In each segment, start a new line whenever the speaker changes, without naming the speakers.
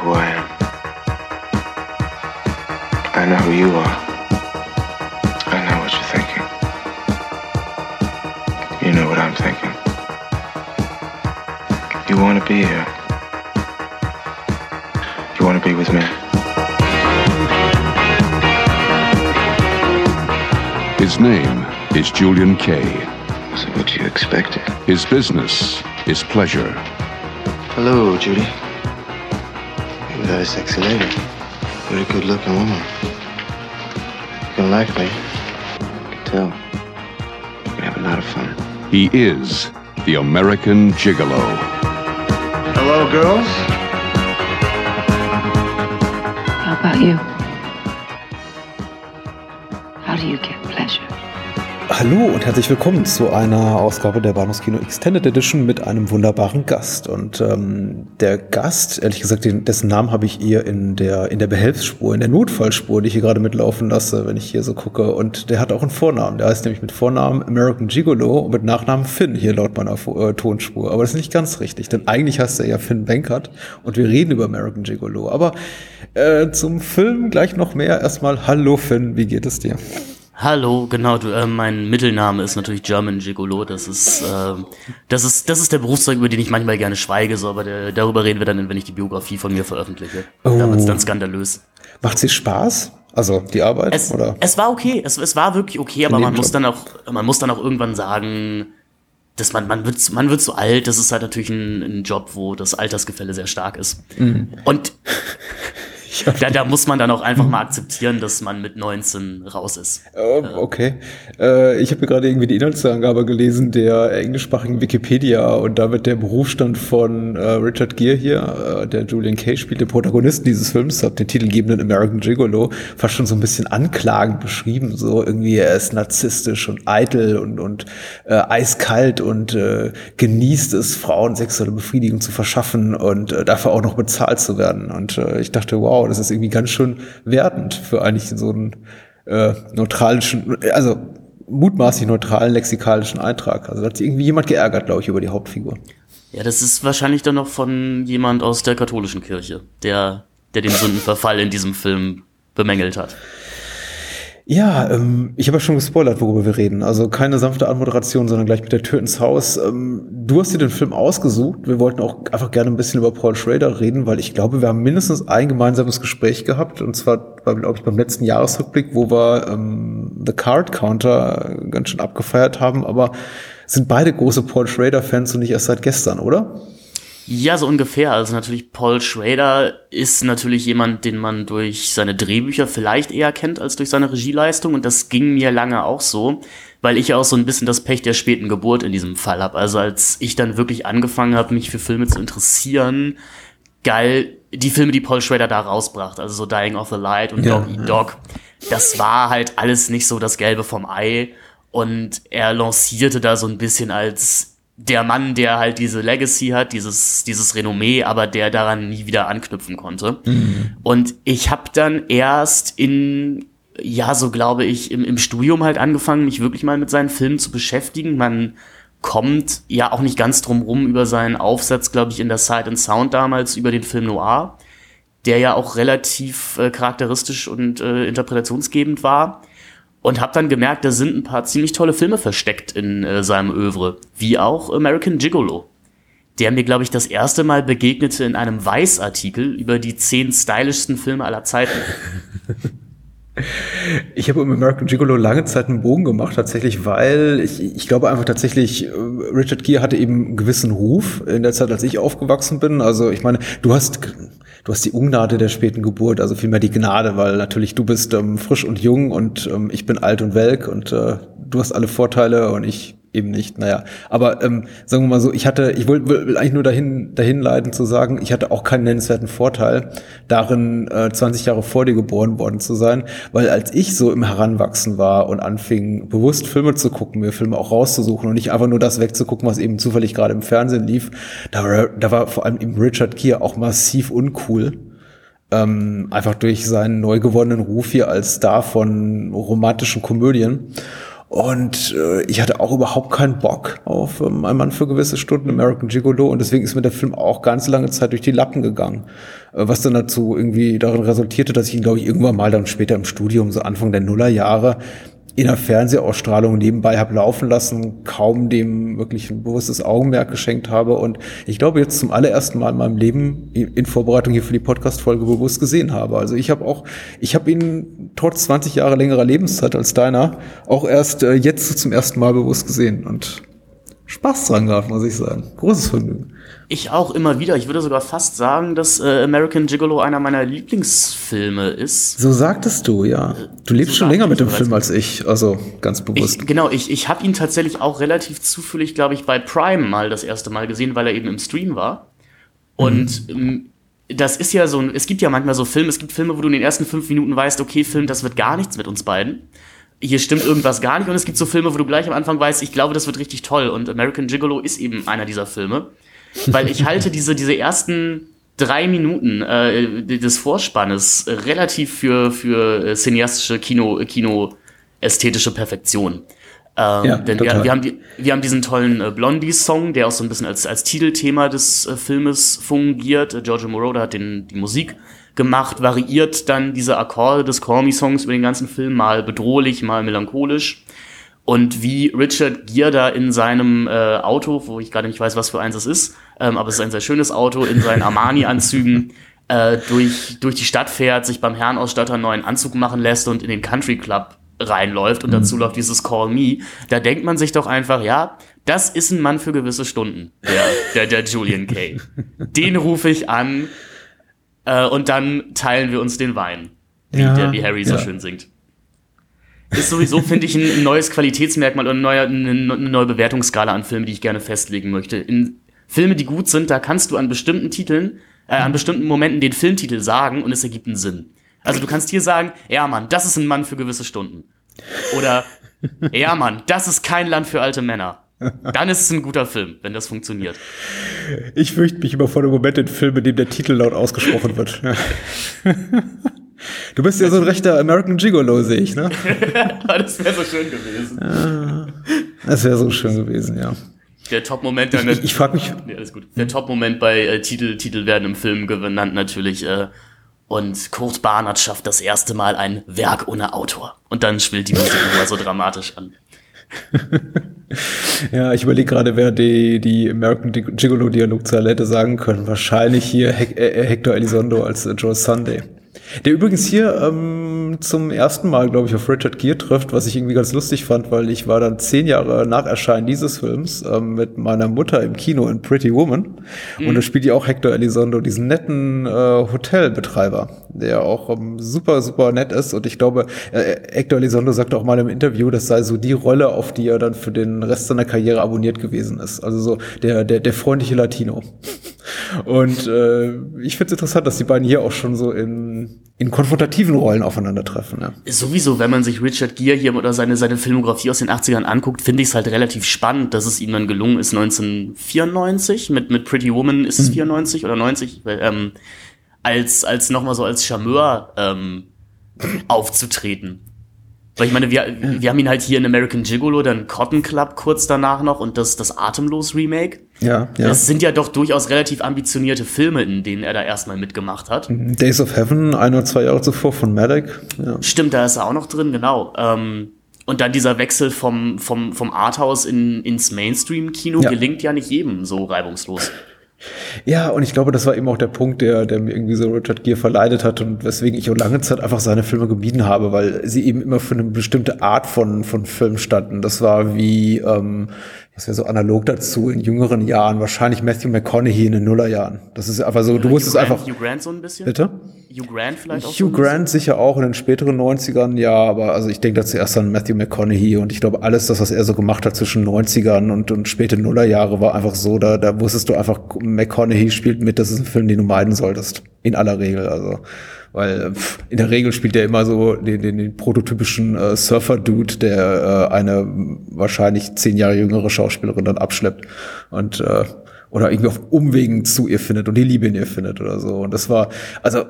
who I am. I know who you are. I know what you're thinking. You know what I'm thinking. You want to be here. You want to be with me.
His name is Julian Kay.
So what you expected?
His business is pleasure.
Hello, Judy. You're a very sexy lady. Very good looking woman. You can like me. I can tell. We can have a lot of fun.
He is the American Gigolo.
Hello, girls.
How about you?
Hallo und herzlich willkommen zu einer Ausgabe der Bahnhofskino Extended Edition mit einem wunderbaren Gast. Und ähm, der Gast, ehrlich gesagt, den, dessen Namen habe ich eher in der, in der Behelfsspur, in der Notfallspur, die ich hier gerade mitlaufen lasse, wenn ich hier so gucke. Und der hat auch einen Vornamen. Der heißt nämlich mit Vornamen American Gigolo und mit Nachnamen Finn hier laut meiner äh, Tonspur. Aber das ist nicht ganz richtig, denn eigentlich heißt er ja Finn Bankert und wir reden über American Gigolo. Aber äh, zum Film gleich noch mehr. Erstmal, hallo Finn, wie geht es dir?
Hallo, genau, du, äh, mein Mittelname ist natürlich German Gigolo. Das ist, äh, das ist, das ist der Berufszeug, über den ich manchmal gerne schweige, so, aber der, darüber reden wir dann, wenn ich die Biografie von mir veröffentliche.
Oh.
Da wird's dann skandalös.
Macht sie Spaß? Also die Arbeit?
Es,
oder?
es war okay, es, es war wirklich okay, aber man muss dann auch, man muss dann auch irgendwann sagen, dass man, man wird, man wird so alt, das ist halt natürlich ein, ein Job, wo das Altersgefälle sehr stark ist.
Mhm.
Und da, da muss man dann auch einfach mal akzeptieren, dass man mit 19 raus ist.
Oh, okay. Äh, ich habe mir gerade irgendwie die Inhaltsangabe gelesen der englischsprachigen Wikipedia und da wird der Berufsstand von äh, Richard Gere hier, äh, der Julian Kay spielt, der Protagonist dieses Films, hat den titelgebenden American Gigolo, fast schon so ein bisschen anklagend beschrieben. So irgendwie, er ist narzisstisch und eitel und, und äh, eiskalt und äh, genießt es, Frauen sexuelle Befriedigung zu verschaffen und äh, dafür auch noch bezahlt zu werden. Und ich dachte, wow, das ist irgendwie ganz schön wertend für eigentlich so einen äh, neutralischen, also mutmaßlich neutralen lexikalischen Eintrag. Also da hat sich irgendwie jemand geärgert, glaube ich, über die Hauptfigur.
Ja, das ist wahrscheinlich dann noch von jemand aus der katholischen Kirche, der, der den Sündenverfall in diesem Film bemängelt hat.
Ja, ähm, ich habe ja schon gespoilert, worüber wir reden. Also keine sanfte Anmoderation, sondern gleich mit der Tür ins Haus. Ähm, du hast dir den Film ausgesucht. Wir wollten auch einfach gerne ein bisschen über Paul Schrader reden, weil ich glaube, wir haben mindestens ein gemeinsames Gespräch gehabt. Und zwar, glaube ich, beim letzten Jahresrückblick, wo wir ähm, The Card Counter ganz schön abgefeiert haben. Aber sind beide große Paul Schrader-Fans und nicht erst seit gestern, oder?
Ja, so ungefähr. Also natürlich Paul Schrader ist natürlich jemand, den man durch seine Drehbücher vielleicht eher kennt als durch seine Regieleistung. Und das ging mir lange auch so, weil ich ja auch so ein bisschen das Pech der späten Geburt in diesem Fall habe. Also als ich dann wirklich angefangen habe, mich für Filme zu interessieren, geil, die Filme, die Paul Schrader da rausbrachte, also so Dying of the Light und
Ja,
Dog Eat Dog, das war halt alles nicht so das Gelbe vom Ei. Und er lancierte da so ein bisschen als der Mann, der halt diese Legacy hat, dieses, dieses Renommee, aber der daran nie wieder anknüpfen konnte. Und ich habe dann erst in, ja, so glaube ich, im, im Studium halt angefangen, mich wirklich mal mit seinen Filmen zu beschäftigen. Man kommt ja auch nicht ganz drum rum über seinen Aufsatz, glaube ich, in der Sight and Sound damals über den Film Noir, der ja auch relativ äh, charakteristisch und äh, interpretationsgebend war. Und habe dann gemerkt, da sind ein paar ziemlich tolle Filme versteckt in äh, seinem Övre, wie auch American Gigolo, der mir, glaube ich, das erste Mal begegnete in einem Weiß-Artikel über die zehn stylischsten Filme aller Zeiten.
Ich habe um American Gigolo lange Zeit einen Bogen gemacht, tatsächlich, weil ich, ich glaube einfach tatsächlich, äh, Richard Gere hatte eben einen gewissen Ruf in der Zeit, als ich aufgewachsen bin. Also ich meine, du hast du hast die Ungnade der späten Geburt, also vielmehr die Gnade, weil natürlich du bist ähm, frisch und jung und ähm, ich bin alt und welk und äh, du hast alle Vorteile und ich eben nicht. Naja, aber ähm, sagen wir mal so, ich hatte, ich will, will, eigentlich nur dahin, dahin leiten zu sagen, ich hatte auch keinen nennenswerten Vorteil darin, äh, 20 Jahre vor dir geboren worden zu sein, weil als ich so im Heranwachsen war und anfing, bewusst Filme zu gucken, mir Filme auch rauszusuchen und nicht einfach nur das wegzugucken, was eben zufällig gerade im Fernsehen lief, da war, da war vor allem eben Richard Gere auch massiv uncool. Ähm, einfach durch seinen neu gewonnenen Ruf hier als Star von romantischen Komödien. Und äh, ich hatte auch überhaupt keinen Bock auf ähm, Ein Mann für gewisse Stunden, American Gigolo. Und deswegen ist mir der Film auch ganz lange Zeit durch die Lappen gegangen. Äh, was dann dazu irgendwie darin resultierte, dass ich ihn, glaube ich, irgendwann mal dann später im Studium, so Anfang der Nullerjahre, in der Fernsehausstrahlung nebenbei habe laufen lassen, kaum dem wirklich ein bewusstes Augenmerk geschenkt habe und ich glaube jetzt zum allerersten Mal in meinem Leben in Vorbereitung hier für die Podcast-Folge bewusst gesehen habe. Also ich habe auch, ich habe ihn trotz 20 Jahre längerer Lebenszeit als deiner auch erst äh, jetzt zum ersten Mal bewusst gesehen und Spaß dran gehabt, muss ich sagen. Großes Vergnügen.
Ich auch immer wieder. Ich würde sogar fast sagen, dass äh, American Gigolo einer meiner Lieblingsfilme ist.
So sagtest du, ja. Du lebst
So
schon länger mit dem. Film als ich, also ganz bewusst.
Ich, genau, ich, ich habe ihn tatsächlich auch relativ zufällig, glaube ich, bei Prime mal das erste Mal gesehen, weil er eben im Stream war. Und ähm, das ist ja so, ein- es gibt ja manchmal so Filme, es gibt Filme, wo du in den ersten fünf Minuten weißt, okay, Film, das wird gar nichts mit uns beiden. Hier stimmt irgendwas gar nicht. Und es gibt so Filme, wo du gleich am Anfang weißt, ich glaube, das wird richtig toll. Und American Gigolo ist eben einer dieser Filme. Weil ich halte diese, diese ersten drei Minuten äh, des Vorspannes relativ für, für cineastische Kino, Kino ästhetische Perfektion. Ähm,
Ja,
denn wir, wir, haben die, wir haben diesen tollen äh, Blondie-Song, der auch so ein bisschen als, als Titelthema des äh, Filmes fungiert. Äh, Giorgio Moroder hat den, die Musik gemacht, variiert dann diese Akkorde des Call Me Songs über den ganzen Film, mal bedrohlich, mal melancholisch. Und wie Richard Gere da in seinem äh, Auto, wo ich gerade nicht weiß, was für eins es ist, ähm, aber es ist ein sehr schönes Auto, in seinen Armani-Anzügen äh, durch, durch die Stadt fährt, sich beim Herrenausstatter einen neuen Anzug machen lässt und in den Country Club reinläuft und dazu läuft dieses Call Me, da denkt man sich doch einfach, ja, das ist ein Mann für gewisse Stunden, der, der, der Julian Kay. Den rufe ich an äh, und dann teilen wir uns den Wein, wie,
Ja,
der, wie Harry so
ja.
schön singt. Ist sowieso, finde ich, ein, neues Qualitätsmerkmal und eine neue, eine neue Bewertungsskala an Filmen, die ich gerne festlegen möchte. In Filme, die gut sind, da kannst du an bestimmten Titeln, äh, an bestimmten Momenten den Filmtitel sagen und es ergibt einen Sinn. Also du kannst hier sagen, ja Mann, das ist ein Mann für gewisse Stunden. Oder, ja Mann, das ist kein Land für alte Männer. Dann ist es ein guter Film, wenn das funktioniert.
Ich fürchte mich immer vor dem Moment in Filmen, in dem der Titel laut ausgesprochen wird. Du bist ja so ein rechter American Gigolo, sehe ich, ne?
das wäre so schön gewesen.
Das wäre so schön gewesen, ja.
Der Top-Moment dann.
Ich, ich frage mich,
Nee, alles gut. Der Top-Moment bei äh, Titel, Titel werden im Film genannt natürlich. Äh, und Kurt Barnert schafft das erste Mal ein Werk ohne Autor. Und dann schwillt die Musik nochmal so dramatisch an.
ja, ich überlege gerade, wer die, die American Gigolo-Dialogzeile hätte sagen können. Wahrscheinlich hier Hec äh, Hector Elizondo als äh, Joe Sunday. Der übrigens hier ähm, zum ersten Mal, glaube ich, auf Richard Gere trifft, was ich irgendwie ganz lustig fand, weil ich war dann zehn Jahre nach Erscheinen dieses Films ähm, mit meiner Mutter im Kino in Pretty Woman. Und da spielt ja auch Hector Elizondo, diesen netten äh, Hotelbetreiber, der auch ähm, super, super nett ist. Und ich glaube, äh, Hector Elizondo sagte auch mal im Interview, das sei so die Rolle, auf die er dann für den Rest seiner Karriere abonniert gewesen ist. Also so der, der, der freundliche Latino. Und äh, ich finde es interessant, dass die beiden hier auch schon so in, in konfrontativen Rollen aufeinandertreffen. Ja.
Sowieso, wenn man sich Richard Gere hier oder seine, seine Filmografie aus den 80ern anguckt, finde ich es halt relativ spannend, dass es ihm dann gelungen ist, 1994, mit, mit Pretty Woman ist es 94 oder 90, weil, ähm, als, als nochmal so als Charmeur ähm, aufzutreten. Weil ich meine, wir, wir haben ihn halt hier in American Gigolo, dann Cotton Club kurz danach noch und das, das Atemlos Remake.
Ja, ja.
Das sind ja doch durchaus relativ ambitionierte Filme, in denen er da erstmal mitgemacht hat.
Days of Heaven, ein oder zwei Jahre zuvor von Maddock. Ja.
Stimmt, da ist er auch noch drin, genau. Ähm, und dann dieser Wechsel vom, vom, vom Arthouse in, ins Mainstream-Kino
Ja.
gelingt ja nicht jedem so reibungslos.
Ja, und ich glaube, das war eben auch der Punkt, der, der mir irgendwie so Richard Gere verleidet hat und weswegen ich auch lange Zeit einfach seine Filme gemieden habe, weil sie eben immer für eine bestimmte Art von, von Film standen. Das war wie, ähm, das wäre so analog dazu in jüngeren Jahren, wahrscheinlich Matthew McConaughey in den Nullerjahren. Das ist einfach so, du wusstest
Hugh Grant,
einfach.
Hugh Grant so ein bisschen?
Bitte?
Hugh Grant vielleicht auch so
Hugh
bisschen?
Grant sicher auch in den späteren 90ern, ja, aber also ich denke da zuerst an Matthew McConaughey und ich glaube, alles das, was er so gemacht hat zwischen 90ern und, und späte Nullerjahre, war einfach so, da, da wusstest du einfach, McConaughey spielt mit, das ist ein Film, den du meiden solltest. In aller Regel, also. Weil pff, in der Regel spielt er immer so den, den, den prototypischen äh, Surfer-Dude, der äh, eine wahrscheinlich zehn Jahre jüngere Schauspielerin dann abschleppt und, äh, oder irgendwie auf Umwegen zu ihr findet und die Liebe in ihr findet oder so. Und das war, also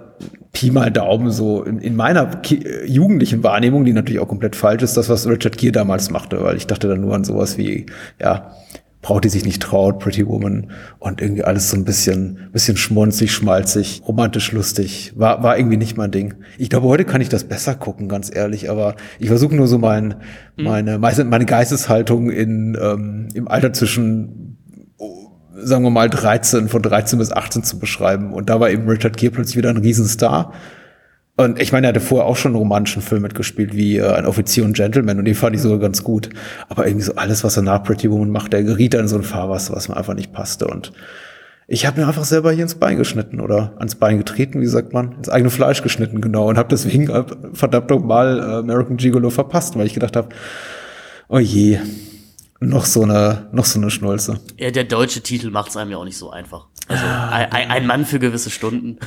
Pi mal Daumen so in, in meiner Ki jugendlichen Wahrnehmung, die natürlich auch komplett falsch ist, das, was Richard Gere damals machte, weil ich dachte dann nur an sowas wie, ja, Braut, die sich nicht traut, Pretty Woman und irgendwie alles so ein bisschen, bisschen schmonzig, schmalzig, romantisch lustig. War, war irgendwie nicht mein Ding. Ich glaube, heute kann ich das besser gucken, ganz ehrlich, aber ich versuche nur so mein, meine, meine Geisteshaltung in, ähm, im Alter zwischen sagen wir mal 13, von 13 bis 18 zu beschreiben. Und da war eben Richard Gere plötzlich wieder ein Riesenstar. Und ich meine, er hatte vorher auch schon einen romantischen Film mitgespielt, wie äh, ein Offizier und Gentleman, und den fand ich sogar ganz gut. Aber irgendwie so alles, was er nach Pretty Woman macht, der geriet da in so ein Fahrwasser, was mir einfach nicht passte. Und ich habe mir einfach selber hier ins Bein geschnitten oder ans Bein getreten, wie sagt man, ins eigene Fleisch geschnitten, genau. Und habe deswegen äh, verdammt nochmal äh, American Gigolo verpasst, weil ich gedacht habe, oh je, noch so eine, noch so eine Schnulze.
Ja, der deutsche Titel macht es einem ja auch nicht so einfach. Also ein, ein Mann für gewisse Stunden.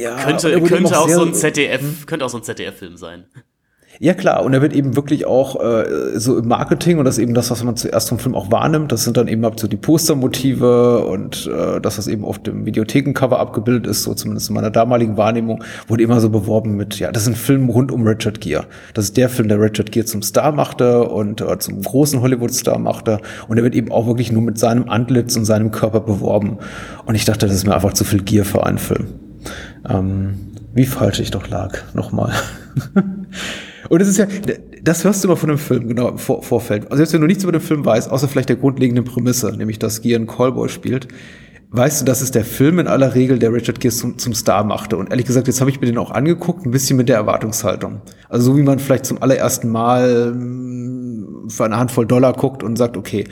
Ja,
könnte könnte auch
sehr-
so ein ZDF, könnte auch so ein ZDF-Film sein.
Ja klar, und er wird eben wirklich auch äh, so im Marketing und das ist eben das, was man zuerst vom Film auch wahrnimmt. Das sind dann eben ab so die Postermotive und äh, das, was eben auf dem Videothekencover abgebildet ist, so zumindest in meiner damaligen Wahrnehmung, wurde immer so beworben mit, ja, das ist ein Film rund um Richard Gere. Das ist der Film, der Richard Gere zum Star machte und äh, zum großen Hollywood-Star machte. Und er wird eben auch wirklich nur mit seinem Antlitz und seinem Körper beworben. Und ich dachte, das ist mir einfach zu viel Gier für einen Film. Ähm, wie falsch ich doch lag, nochmal. Und es ist ja, das hörst du immer von dem Film, genau, im Vor Vorfeld. Also jetzt, wenn du nichts über den Film weißt, außer vielleicht der grundlegenden Prämisse, nämlich dass einen Callboy spielt, weißt du, das ist der Film in aller Regel, der Richard Gere zum, zum Star machte. Und ehrlich gesagt, jetzt habe ich mir den auch angeguckt, ein bisschen mit der Erwartungshaltung. Also so wie man vielleicht zum allerersten Mal mm, für eine Handvoll Dollar guckt und sagt, okay,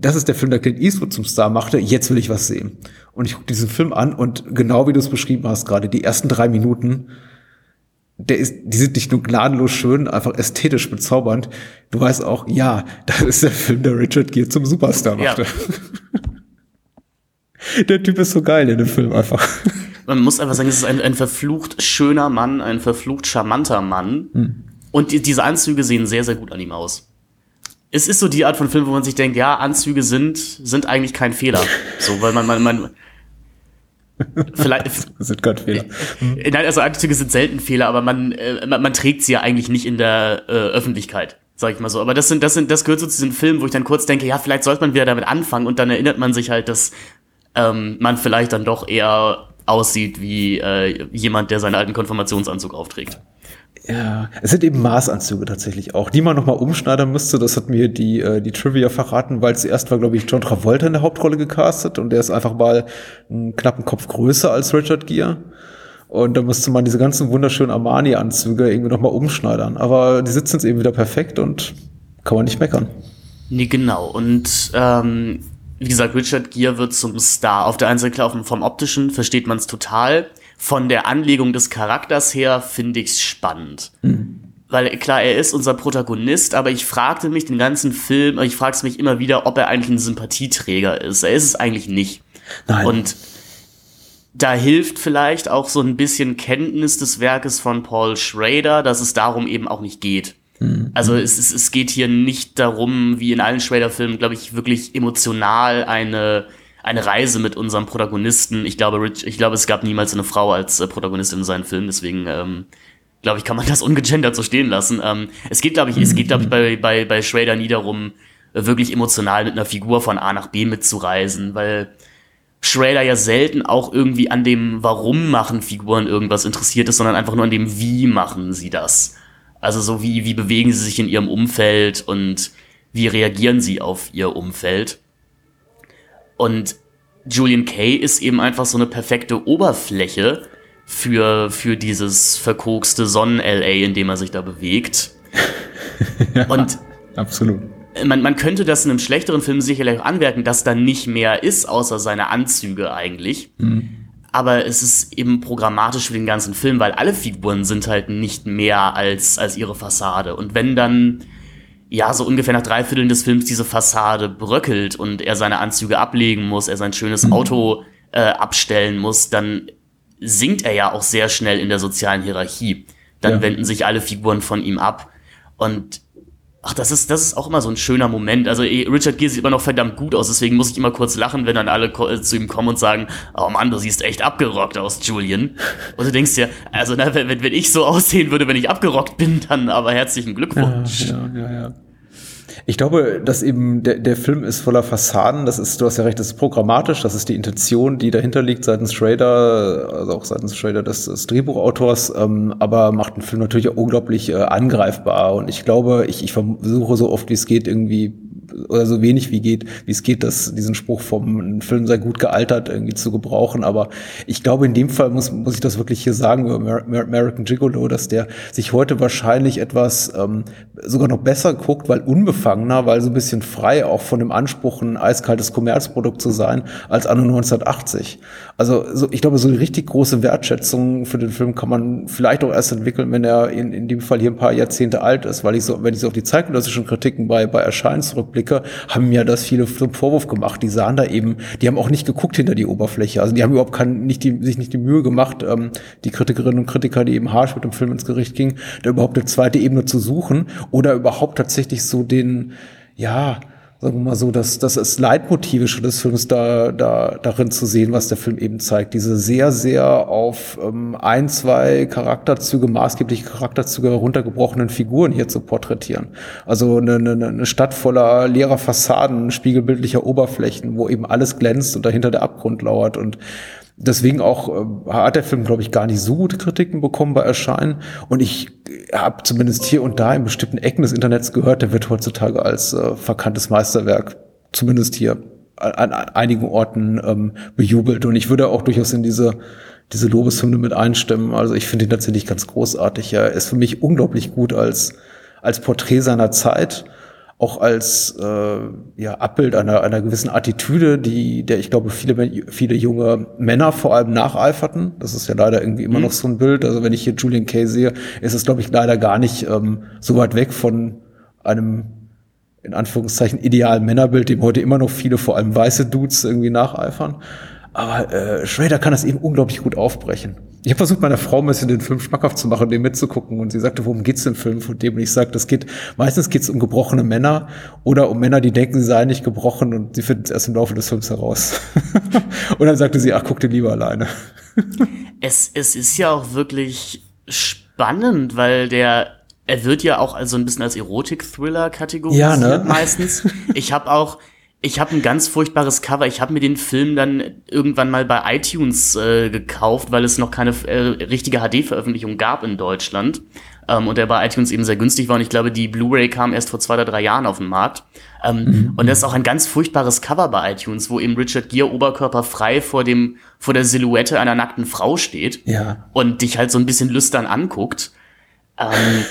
das ist der Film, der Clint Eastwood zum Star machte, jetzt will ich was sehen. Und ich gucke diesen Film an und genau wie du es beschrieben hast gerade, die ersten drei Minuten, der ist, die sind nicht nur gnadenlos schön, einfach ästhetisch bezaubernd. Du weißt auch, ja, das ist der Film, der Richard Gere zum Superstar
Ja.
machte. Der Typ ist so geil in dem Film einfach.
Man muss einfach sagen, es ist ein, ein verflucht schöner Mann, ein verflucht charmanter Mann. Und die, diese Anzüge sehen sehr, sehr gut an ihm aus. Es ist so die Art von Film, wo man sich denkt, ja, Anzüge sind, sind eigentlich kein Fehler. So, weil man, man, man, vielleicht,
sind kein Fehler.
Äh, Nein, also Anzüge sind selten Fehler, aber man, äh, man, man trägt sie ja eigentlich nicht in der äh, Öffentlichkeit, sag ich mal so. Aber das sind, das sind, das gehört so zu diesen Filmen, wo ich dann kurz denke, ja, vielleicht sollte man wieder damit anfangen und dann erinnert man sich halt, dass ähm, man vielleicht dann doch eher aussieht wie äh, jemand, der seinen alten Konfirmationsanzug aufträgt.
Ja, es sind eben Maßanzüge tatsächlich auch, die man nochmal umschneidern müsste. Das hat mir die, äh, die Trivia verraten, weil zuerst war, glaube ich, John Travolta in der Hauptrolle gecastet und der ist einfach mal einen knappen Kopf größer als Richard Gere. Und da müsste man diese ganzen wunderschönen Armani-Anzüge irgendwie nochmal umschneidern. Aber die sitzen jetzt eben wieder perfekt und kann man nicht meckern.
Nee, genau. Und ähm, wie gesagt, Richard Gere wird zum Star. Auf der einen Seite klar, vom optischen versteht man es total. Von der Anlegung des Charakters her finde ich's spannend. Weil klar, er ist unser Protagonist, aber ich fragte mich den ganzen Film, ich frag's mich immer wieder, ob er eigentlich ein Sympathieträger ist. Er ist es eigentlich nicht.
Nein.
Und da hilft vielleicht auch so ein bisschen Kenntnis des Werkes von Paul Schrader, dass es darum eben auch nicht geht. Also es, es, es geht hier nicht darum, wie in allen Schrader-Filmen, glaube ich, wirklich emotional eine, eine Reise mit unserem Protagonisten. Ich glaube, Rich, ich glaube, es gab niemals eine Frau als äh, Protagonistin in seinen Filmen, deswegen ähm, glaube ich, kann man das ungegendert so stehen lassen. Ähm, es geht, glaube ich, es geht, glaube ich, bei, bei, bei Schrader nie darum, äh, wirklich emotional mit einer Figur von A nach B mitzureisen, weil Schrader ja selten auch irgendwie an dem Warum machen Figuren irgendwas interessiert ist, sondern einfach nur an dem Wie machen sie das. Also so wie, wie bewegen sie sich in ihrem Umfeld und wie reagieren sie auf ihr Umfeld. Und Julian Kay ist eben einfach so eine perfekte Oberfläche für, für dieses verkokste Sonnen-LA, in dem er sich da bewegt. Und
Absolut.
man, man könnte das in einem schlechteren Film sicherlich auch anmerken, dass da nicht mehr ist, außer seine Anzüge eigentlich. Aber es ist eben programmatisch für den ganzen Film, weil alle Figuren sind halt nicht mehr als, als ihre Fassade. Und wenn dann, ja, so ungefähr nach drei Vierteln des Films diese Fassade bröckelt und er seine Anzüge ablegen muss, er sein schönes Auto äh, abstellen muss, dann sinkt er ja auch sehr schnell in der sozialen Hierarchie. Dann
Ja.
wenden sich alle Figuren von ihm ab. Und Ach, das ist, das ist auch immer so ein schöner Moment. Also eh, Richard Gere sieht immer noch verdammt gut aus, deswegen muss ich immer kurz lachen, wenn dann alle äh, zu ihm kommen und sagen, oh Mann, du siehst echt abgerockt aus, Julian. Und du denkst dir, also na, wenn, wenn ich so aussehen würde, wenn ich abgerockt bin, dann aber herzlichen Glückwunsch.
Ja, ja, ja. ja. Ich glaube, dass eben der, der Film ist voller Fassaden. Das ist, du hast ja recht, das ist programmatisch. Das ist die Intention, die dahinter liegt seitens Schrader, also auch seitens Schrader des, des Drehbuchautors. Ähm, aber macht den Film natürlich auch unglaublich äh, angreifbar. Und ich glaube, ich, ich versuche so oft wie es geht irgendwie oder so wenig wie geht, wie es geht, dass diesen Spruch vom Film sei gut gealtert irgendwie zu gebrauchen. Aber ich glaube, in dem Fall muss, muss ich das wirklich hier sagen über American Gigolo, dass der sich heute wahrscheinlich etwas ähm, sogar noch besser guckt, weil unbefangener, weil so ein bisschen frei auch von dem Anspruch, ein eiskaltes Kommerzprodukt zu sein, als anno 1980. Also so, ich glaube, so eine richtig große Wertschätzung für den Film kann man vielleicht auch erst entwickeln, wenn er in, in dem Fall hier ein paar Jahrzehnte alt ist, weil ich so, wenn ich so auf die zeitgenössischen Kritiken bei, bei Erscheinen zurückblicke, haben mir das viele Vorwurf gemacht. Die sahen da eben, die haben auch nicht geguckt hinter die Oberfläche. Also die haben überhaupt kein, nicht die, sich nicht die Mühe gemacht, ähm, die Kritikerinnen und Kritiker, die eben harsch mit dem Film ins Gericht gingen, da überhaupt eine zweite Ebene zu suchen oder überhaupt tatsächlich so den, ja, sagen wir mal so, dass das ist Leitmotive des Films da, da darin zu sehen, was der Film eben zeigt. Diese sehr, sehr auf ähm, ein, zwei Charakterzüge, maßgebliche Charakterzüge heruntergebrochenen Figuren hier zu porträtieren. Also eine, eine, eine Stadt voller leerer Fassaden, spiegelbildlicher Oberflächen, wo eben alles glänzt und dahinter der Abgrund lauert und Deswegen auch äh, hat der Film, glaube ich, gar nicht so gute Kritiken bekommen bei Erscheinen. Und ich habe zumindest hier und da in bestimmten Ecken des Internets gehört, der wird heutzutage als äh, verkanntes Meisterwerk, zumindest hier an, an einigen Orten ähm, bejubelt. Und ich würde auch durchaus in diese diese Lobeshymne mit einstimmen. Also ich finde ihn tatsächlich ganz großartig. Er ist für mich unglaublich gut als als Porträt seiner Zeit auch als äh, ja, Abbild einer, einer gewissen Attitüde, die, der ich glaube, viele, viele junge Männer vor allem nacheiferten. Das ist ja leider irgendwie immer mhm. noch so ein Bild. Also wenn ich hier Julian Kay sehe, ist es, glaube ich, leider gar nicht ähm, so weit weg von einem in Anführungszeichen idealen Männerbild, dem heute immer noch viele, vor allem weiße Dudes, irgendwie nacheifern. Aber äh, Schrader kann das eben unglaublich gut aufbrechen. Ich habe versucht, meiner Frau ein bisschen den Film schmackhaft zu machen, den mitzugucken. Und sie sagte, worum geht's denn Film von dem? Und ich sagte, das geht, meistens geht's um gebrochene Männer oder um Männer, die denken, sie seien nicht gebrochen und sie finden es erst im Laufe des Films heraus. und dann sagte sie, ach, guck dir lieber alleine.
es, es ist ja auch wirklich spannend, weil der er wird ja auch also ein bisschen als Erotik-Thriller kategorisiert ja, ne? meistens. Ich habe auch ich habe ein ganz furchtbares Cover. Ich habe mir den Film dann irgendwann mal bei iTunes äh, gekauft, weil es noch keine äh, richtige HD-Veröffentlichung gab in Deutschland. Ähm, und der bei iTunes eben sehr günstig war. Und ich glaube, die Blu-ray kam erst vor zwei oder drei Jahren auf den Markt. Ähm, mhm. Und das ist auch ein ganz furchtbares Cover bei iTunes, wo eben Richard Gere oberkörperfrei vor dem vor der Silhouette einer nackten Frau steht
ja.
und dich halt so ein bisschen lüstern anguckt. Ähm,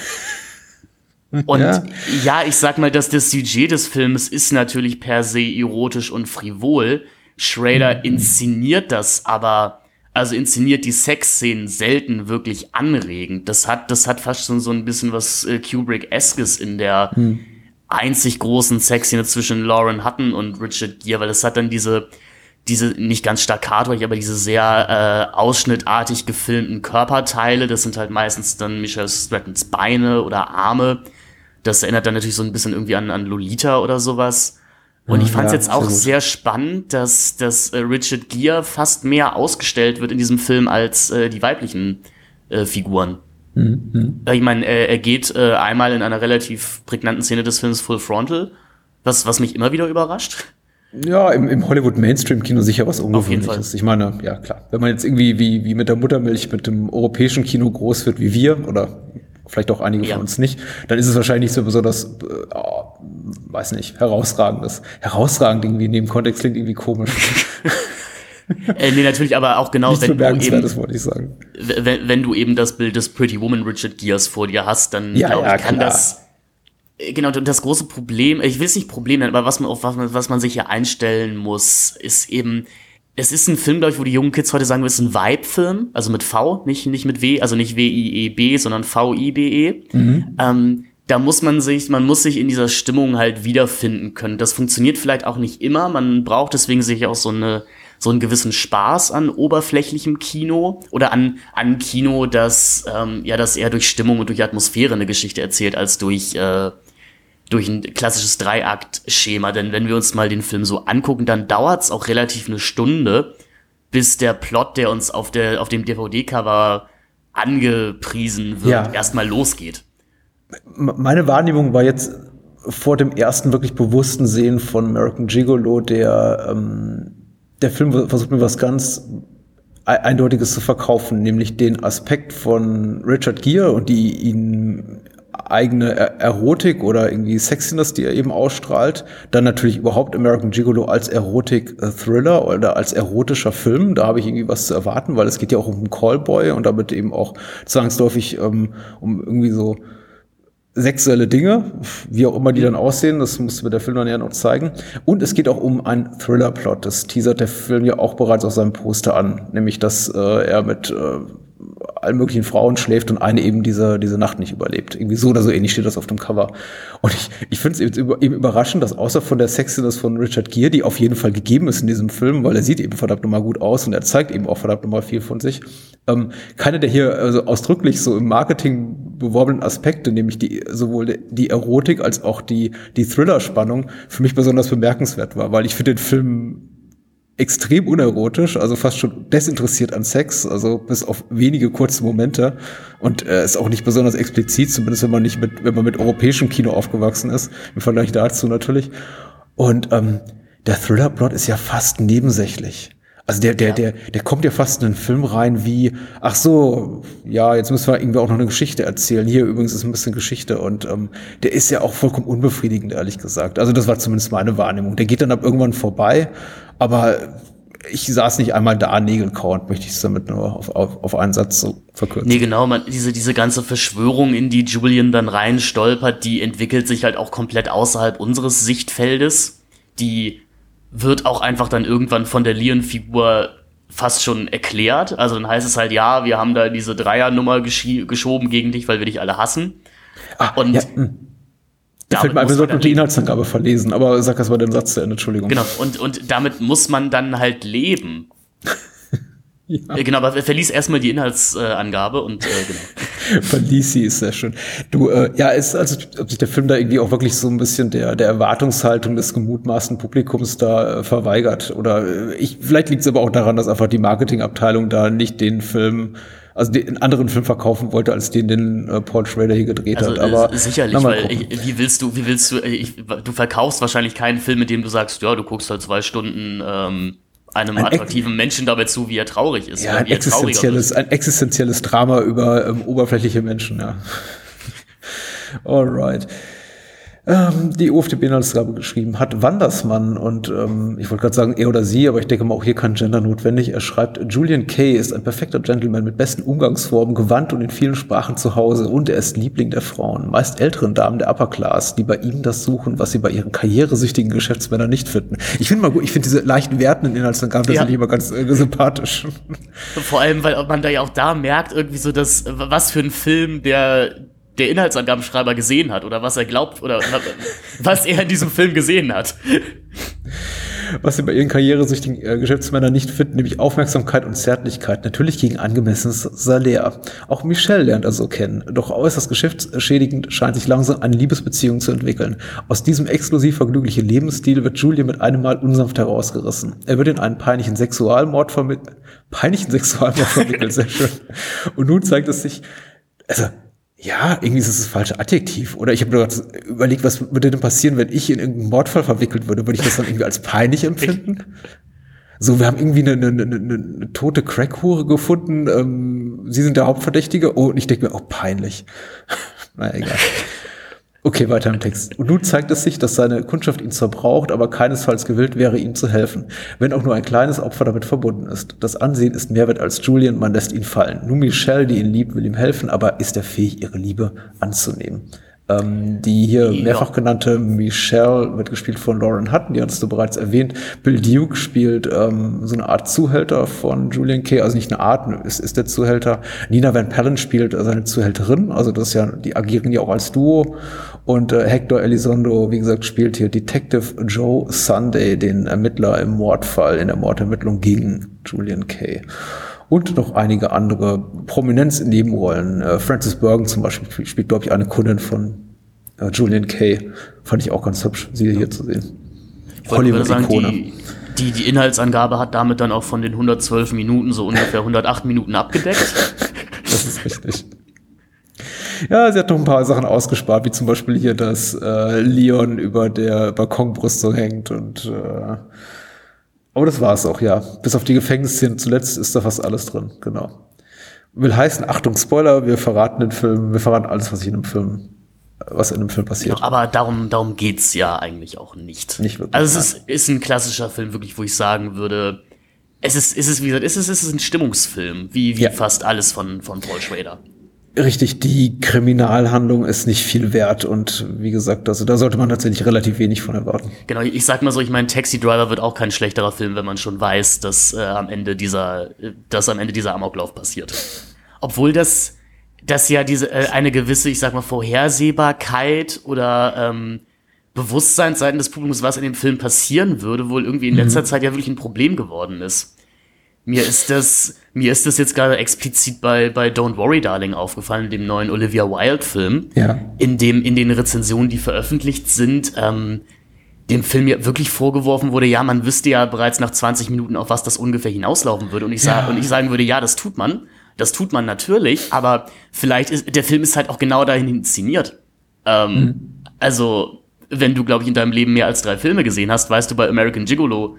Und ja. ja. ich sag mal, dass das Sujet des Films ist natürlich per se erotisch und frivol. Schrader mhm. inszeniert das aber, also inszeniert die Sexszenen selten wirklich anregend. Das hat, das hat fast schon so ein bisschen was äh, Kubrick-eskes in der mhm. einzig großen Sexszene zwischen Lauren Hutton und Richard Gere, weil es hat dann diese, diese nicht ganz staccatoig, aber diese sehr äh, ausschnittartig gefilmten Körperteile. Das sind halt meistens dann Michelle Strattons Beine oder Arme das erinnert dann natürlich so ein bisschen irgendwie an, an Lolita oder sowas. Und ich fand es ja, jetzt auch sehr, sehr, spannend, dass, dass äh, Richard Gere fast mehr ausgestellt wird in diesem Film als äh, die weiblichen äh, Figuren. Mhm. mhm. Ich meine, er, er geht äh, einmal in einer relativ prägnanten Szene des Films Full Frontal, was, was mich immer wieder überrascht.
Ja, im, im Hollywood-Mainstream-Kino sicher was Ungewöhnliches. Ich meine, ja klar, wenn man jetzt irgendwie wie, wie mit der Muttermilch mit dem europäischen Kino groß wird wie wir oder vielleicht auch einige ja. von uns nicht, dann ist es wahrscheinlich nicht so besonders, äh, oh, weiß nicht, herausragendes. Herausragend irgendwie in dem Kontext klingt irgendwie komisch.
äh, nee, natürlich, aber auch genau,
wenn du eben, das wollte ich sagen.
Wenn, wenn du eben das Bild des Pretty Woman Richard Gears vor dir hast, dann
ja, glaub, ja, kann klar. das
äh, Genau, das große Problem, ich will es nicht Problem nennen, aber was man, auf was man, was man sich hier einstellen muss, ist eben, es ist ein Film, glaube ich, wo die jungen Kids heute sagen, es ist ein Vibe-Film, also mit V, nicht, nicht mit W, also nicht W-I-E-B, sondern V-I-B-E. Mhm. Ähm, da muss man sich, man muss sich in dieser Stimmung halt wiederfinden können. Das funktioniert vielleicht auch nicht immer. Man braucht deswegen sich auch so eine, so einen gewissen Spaß an oberflächlichem Kino oder an, an Kino, das, ähm, ja, das eher durch Stimmung und durch Atmosphäre eine Geschichte erzählt, als durch, äh, durch ein klassisches Dreiakt-Schema. Denn wenn wir uns mal den Film so angucken, dann dauert es auch relativ eine Stunde, bis der Plot, der uns auf, der, auf dem DVD-Cover angepriesen wird,
Ja.
erstmal losgeht.
Meine Wahrnehmung war jetzt vor dem ersten wirklich bewussten Sehen von American Gigolo, der, ähm, der Film versucht mir was ganz E- Eindeutiges zu verkaufen, nämlich den Aspekt von Richard Gere und die ihn eigene Er- Erotik oder irgendwie Sexiness, die er eben ausstrahlt. Dann natürlich überhaupt American Gigolo als Erotik-Thriller oder als erotischer Film. Da habe ich irgendwie was zu erwarten, weil es geht ja auch um einen Callboy und damit eben auch zwangsläufig ähm, um irgendwie so sexuelle Dinge, wie auch immer die dann aussehen, das musste mir der Film dann ja noch zeigen. Und es geht auch um einen Thriller-Plot. Das teasert der Film ja auch bereits auf seinem Poster an, nämlich dass äh, er mit äh, allen möglichen Frauen schläft und eine eben diese, diese Nacht nicht überlebt. Irgendwie so oder so ähnlich steht das auf dem Cover. Und ich, ich finde es eben, über- eben überraschend, dass außer von der Sexiness von Richard Gere, die auf jeden Fall gegeben ist in diesem Film, weil er sieht eben verdammt nochmal gut aus und er zeigt eben auch verdammt nochmal viel von sich, ähm, keiner der hier also ausdrücklich so im Marketing beworbenen Aspekte, nämlich die, sowohl die Erotik als auch die, die Thriller-Spannung, für mich besonders bemerkenswert war, weil ich finde den Film extrem unerotisch, also fast schon desinteressiert an Sex, also bis auf wenige kurze Momente und äh, ist auch nicht besonders explizit, zumindest wenn man nicht mit, wenn man mit europäischem Kino aufgewachsen ist, im Vergleich dazu natürlich. Und ähm, der Thriller-Plot ist ja fast nebensächlich. Also der, der, der, der kommt ja fast in einen Film rein wie, ach so, ja, jetzt müssen wir irgendwie auch noch eine Geschichte erzählen. Hier übrigens ist ein bisschen Geschichte und ähm, der ist ja auch vollkommen unbefriedigend, ehrlich gesagt. Also das war zumindest meine Wahrnehmung. Der geht dann ab irgendwann vorbei, aber ich saß nicht einmal da nägelkauend, möchte ich es damit nur auf, auf, auf einen Satz so verkürzen.
Nee, genau, man, diese, diese ganze Verschwörung, in die Julian dann rein stolpert, die entwickelt sich halt auch komplett außerhalb unseres Sichtfeldes. Die wird auch einfach dann irgendwann von der Leon-Figur fast schon erklärt. Also dann heißt es halt, ja, wir haben da diese Dreiernummer geschoben gegen dich, weil wir dich alle hassen.
Ah,
Und
ja. Da fällt mir ein, wir sollten die. Inhaltsangabe verlesen, aber sag erst mal den Satz zu Ende, Entschuldigung.
Genau, und, und damit muss man dann halt leben.
Ja.
Äh, Genau, aber verlies erstmal die Inhaltsangabe und äh, genau.
Verließ sie, ist sehr schön. Du, äh, ja, ist also, ob sich der Film da irgendwie auch wirklich so ein bisschen der, der Erwartungshaltung des gemutmaßten Publikums da äh, verweigert. Oder äh, ich, vielleicht liegt es aber auch daran, dass einfach die Marketingabteilung da nicht den Film, also den anderen Film verkaufen wollte, als den, den äh, Paul Schrader hier gedreht
Also
hat. Aber
äh, sicherlich,
na, mal
weil ich, wie willst du, wie willst du, ich, du verkaufst wahrscheinlich keinen Film, mit dem du sagst, ja, du guckst halt zwei Stunden ähm, einem
Ein
attraktiven Menschen dabei zu, wie er traurig ist.
ja, ein
er
existenzielles, ein existenzielles Drama über ähm, oberflächliche Menschen, ja. Alright. Ähm, die UFDB-Inhaltsgabe geschrieben hat Wandersmann und ähm, ich wollte gerade sagen er oder sie, aber ich denke mal auch hier kein Gender notwendig. Er schreibt, Julian Kay ist ein perfekter Gentleman mit besten Umgangsformen, gewandt und in vielen Sprachen zu Hause und er ist Liebling der Frauen, meist älteren Damen der Upper Class, die bei ihm das suchen, was sie bei ihren karrieresüchtigen Geschäftsmännern nicht finden. Ich finde mal gut, ich finde diese leichten wertenden Inhaltsangaben
Ja.
tatsächlich immer ganz äh, sympathisch.
Vor allem, weil man da ja auch da merkt, irgendwie so, dass, was für ein Film der, der Inhaltsangabenschreiber gesehen hat oder was er glaubt oder was er in diesem Film gesehen hat.
was sie bei ihren karrieresüchtigen äh, Geschäftsmännern nicht finden, nämlich Aufmerksamkeit und Zärtlichkeit, natürlich gegen angemessenes Salär. Auch Michelle lernt er so kennen, doch äußerst geschäftsschädigend scheint sich langsam eine Liebesbeziehung zu entwickeln. Aus diesem exklusiv vergnüglichen Lebensstil wird Julian mit einem Mal unsanft herausgerissen. Er wird in einen peinlichen Sexualmord vermittelt, peinlichen Sexualmord verwickelt, sehr schön. Und nun zeigt es sich, also ja, irgendwie ist es das falsche Adjektiv. Oder ich habe mir gerade überlegt, was würde denn passieren, wenn ich in irgendeinen Mordfall verwickelt würde? Würde ich das dann irgendwie als peinlich empfinden? So, wir haben irgendwie eine, eine, eine, eine tote Crackhure gefunden. Ähm, Sie sind der Hauptverdächtige. Oh, und ich denke mir, oh, peinlich. Na egal. Okay, weiter im Text. Und nun zeigt es sich, dass seine Kundschaft ihn zwar braucht, aber keinesfalls gewillt wäre, ihm zu helfen, wenn auch nur ein kleines Opfer damit verbunden ist. Das Ansehen ist mehr wert als Julian, man lässt ihn fallen. Nur Michelle, die ihn liebt, will ihm helfen, aber ist er fähig, ihre Liebe anzunehmen. Ähm, die hier
Ja.
mehrfach genannte Michelle wird gespielt von Lauren Hutton, die hast du bereits erwähnt. Bill Duke spielt ähm, so eine Art Zuhälter von Julian Kay, also nicht eine Art, ist, ist der Zuhälter. Nina Van Pellen spielt seine Zuhälterin, also das ist ja, die agieren ja auch als Duo. Und äh, Hector Elizondo, wie gesagt, spielt hier Detective Joe Sunday, den Ermittler im Mordfall, in der Mordermittlung gegen Julian Kay. Und noch einige andere Prominenz in Nebenrollen. Äh, Frances Bergen zum Beispiel spielt, glaube ich, eine Kundin von Ja, Julian Kay fand ich auch ganz hübsch, sie hier zu sehen.
Die, die, die Inhaltsangabe hat damit dann auch von den 112 Minuten so ungefähr 108 Minuten abgedeckt.
Das ist richtig. Ja, sie hat noch ein paar Sachen ausgespart, wie zum Beispiel hier, dass äh, Leon über der Balkonbrüstung hängt und äh, aber das war's auch, ja. Bis auf die Gefängnisszene zuletzt ist da fast alles drin, genau. Will heißen, Achtung, Spoiler, wir verraten den Film, wir verraten alles, was in dem Film, was in dem Film passiert.
Genau, aber darum, darum geht's ja eigentlich auch nicht.
Nicht wirklich,
Also es ist, ist ein klassischer Film, wirklich, wo ich sagen würde, es ist, es ist, wie gesagt, es ist, es ist ein Stimmungsfilm, wie, wie
Ja.
fast alles von, von Paul Schrader.
Richtig, die Kriminalhandlung ist nicht viel wert und wie gesagt, also da sollte man tatsächlich relativ wenig von erwarten.
Genau, ich sag mal so, ich meine, Taxi Driver wird auch kein schlechterer Film, wenn man schon weiß, dass äh, am Ende dieser, dass am Ende dieser Amoklauf passiert. Obwohl das, das ja diese äh, eine gewisse, ich sag mal, Vorhersehbarkeit oder ähm, Bewusstsein seitens des Publikums, was in dem Film passieren würde, wohl irgendwie in letzter Zeit ja wirklich ein Problem geworden ist. Mir ist das, mir ist das jetzt gerade explizit bei, bei Don't Worry Darling aufgefallen, dem neuen Olivia Wilde Film
Ja.
in dem in den Rezensionen, die veröffentlicht sind, ähm, dem Film ja wirklich vorgeworfen wurde, ja, man wüsste ja bereits nach 20 Minuten, auf was das ungefähr hinauslaufen würde. Und ich, sa und ich sagen würde, ja, das tut man. Das tut man natürlich, aber vielleicht ist der Film ist halt auch genau dahin inszeniert. Ähm, Also, wenn du, glaube ich, in deinem Leben mehr als drei Filme gesehen hast, weißt du bei American Gigolo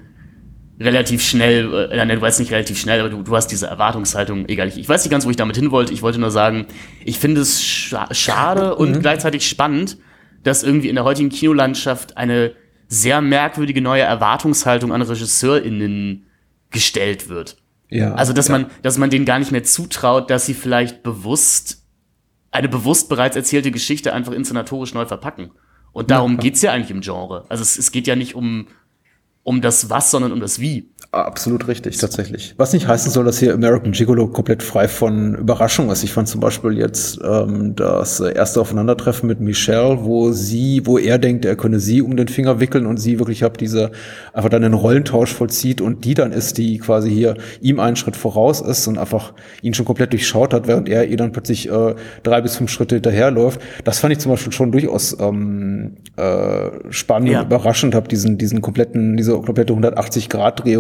relativ schnell, äh, nein, du weißt nicht relativ schnell, aber du, du hast diese Erwartungshaltung, egal, ich, ich weiß nicht ganz, wo ich damit hin wollte. Ich wollte nur sagen, ich finde es scha schade und gleichzeitig spannend, dass irgendwie in der heutigen Kinolandschaft eine sehr merkwürdige neue Erwartungshaltung an RegisseurInnen gestellt wird.
Ja.
Also, dass
ja.
man, dass man denen gar nicht mehr zutraut, dass sie vielleicht bewusst eine bewusst bereits erzählte Geschichte einfach inszenatorisch neu verpacken. Und darum
Ja.
geht's ja eigentlich im Genre. Also es, es geht ja nicht um, um das Was, sondern um das Wie.
Absolut richtig, tatsächlich. Was nicht heißen soll, dass hier American Gigolo komplett frei von Überraschung ist. Ich fand zum Beispiel jetzt ähm, das erste Aufeinandertreffen mit Michelle, wo sie, wo er denkt, er könne sie um den Finger wickeln und sie wirklich ab diese einfach dann einen Rollentausch vollzieht und die dann ist, die quasi hier ihm einen Schritt voraus ist und einfach ihn schon komplett durchschaut hat, während er ihr dann plötzlich äh, drei bis fünf Schritte hinterherläuft. Das fand ich zum Beispiel schon durchaus ähm, äh, spannend
Ja.
und überraschend, habe diesen, diesen kompletten, diese komplette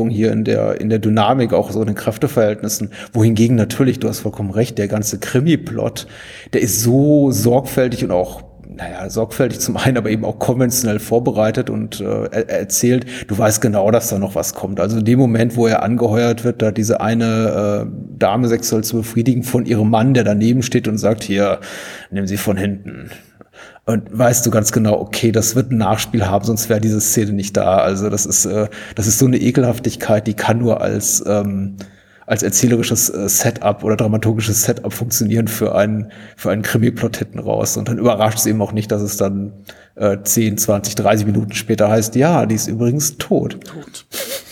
180-Grad-Drehung hier in der, in der Dynamik, auch so in den Kräfteverhältnissen. Wohingegen natürlich, du hast vollkommen recht, der ganze Krimi-Plot, der ist so sorgfältig und auch naja, sorgfältig zum einen, aber eben auch konventionell vorbereitet und äh, er erzählt, du weißt genau, dass da noch was kommt. Also in dem Moment, wo er angeheuert wird, da diese eine äh, Dame sexuell zu befriedigen von ihrem Mann, der daneben steht und sagt, hier, nimm sie von hinten. Und weißt du ganz genau, okay, das wird ein Nachspiel haben, sonst wäre diese Szene nicht da. Also das ist, äh, das ist so eine Ekelhaftigkeit, die kann nur als ähm, als erzählerisches äh, Setup oder dramaturgisches Setup funktionieren für einen für einen Krimi-Plot hinten raus. Und dann überrascht es eben auch nicht, dass es dann äh, 10, 20, 30 Minuten später heißt, ja, die ist übrigens tot.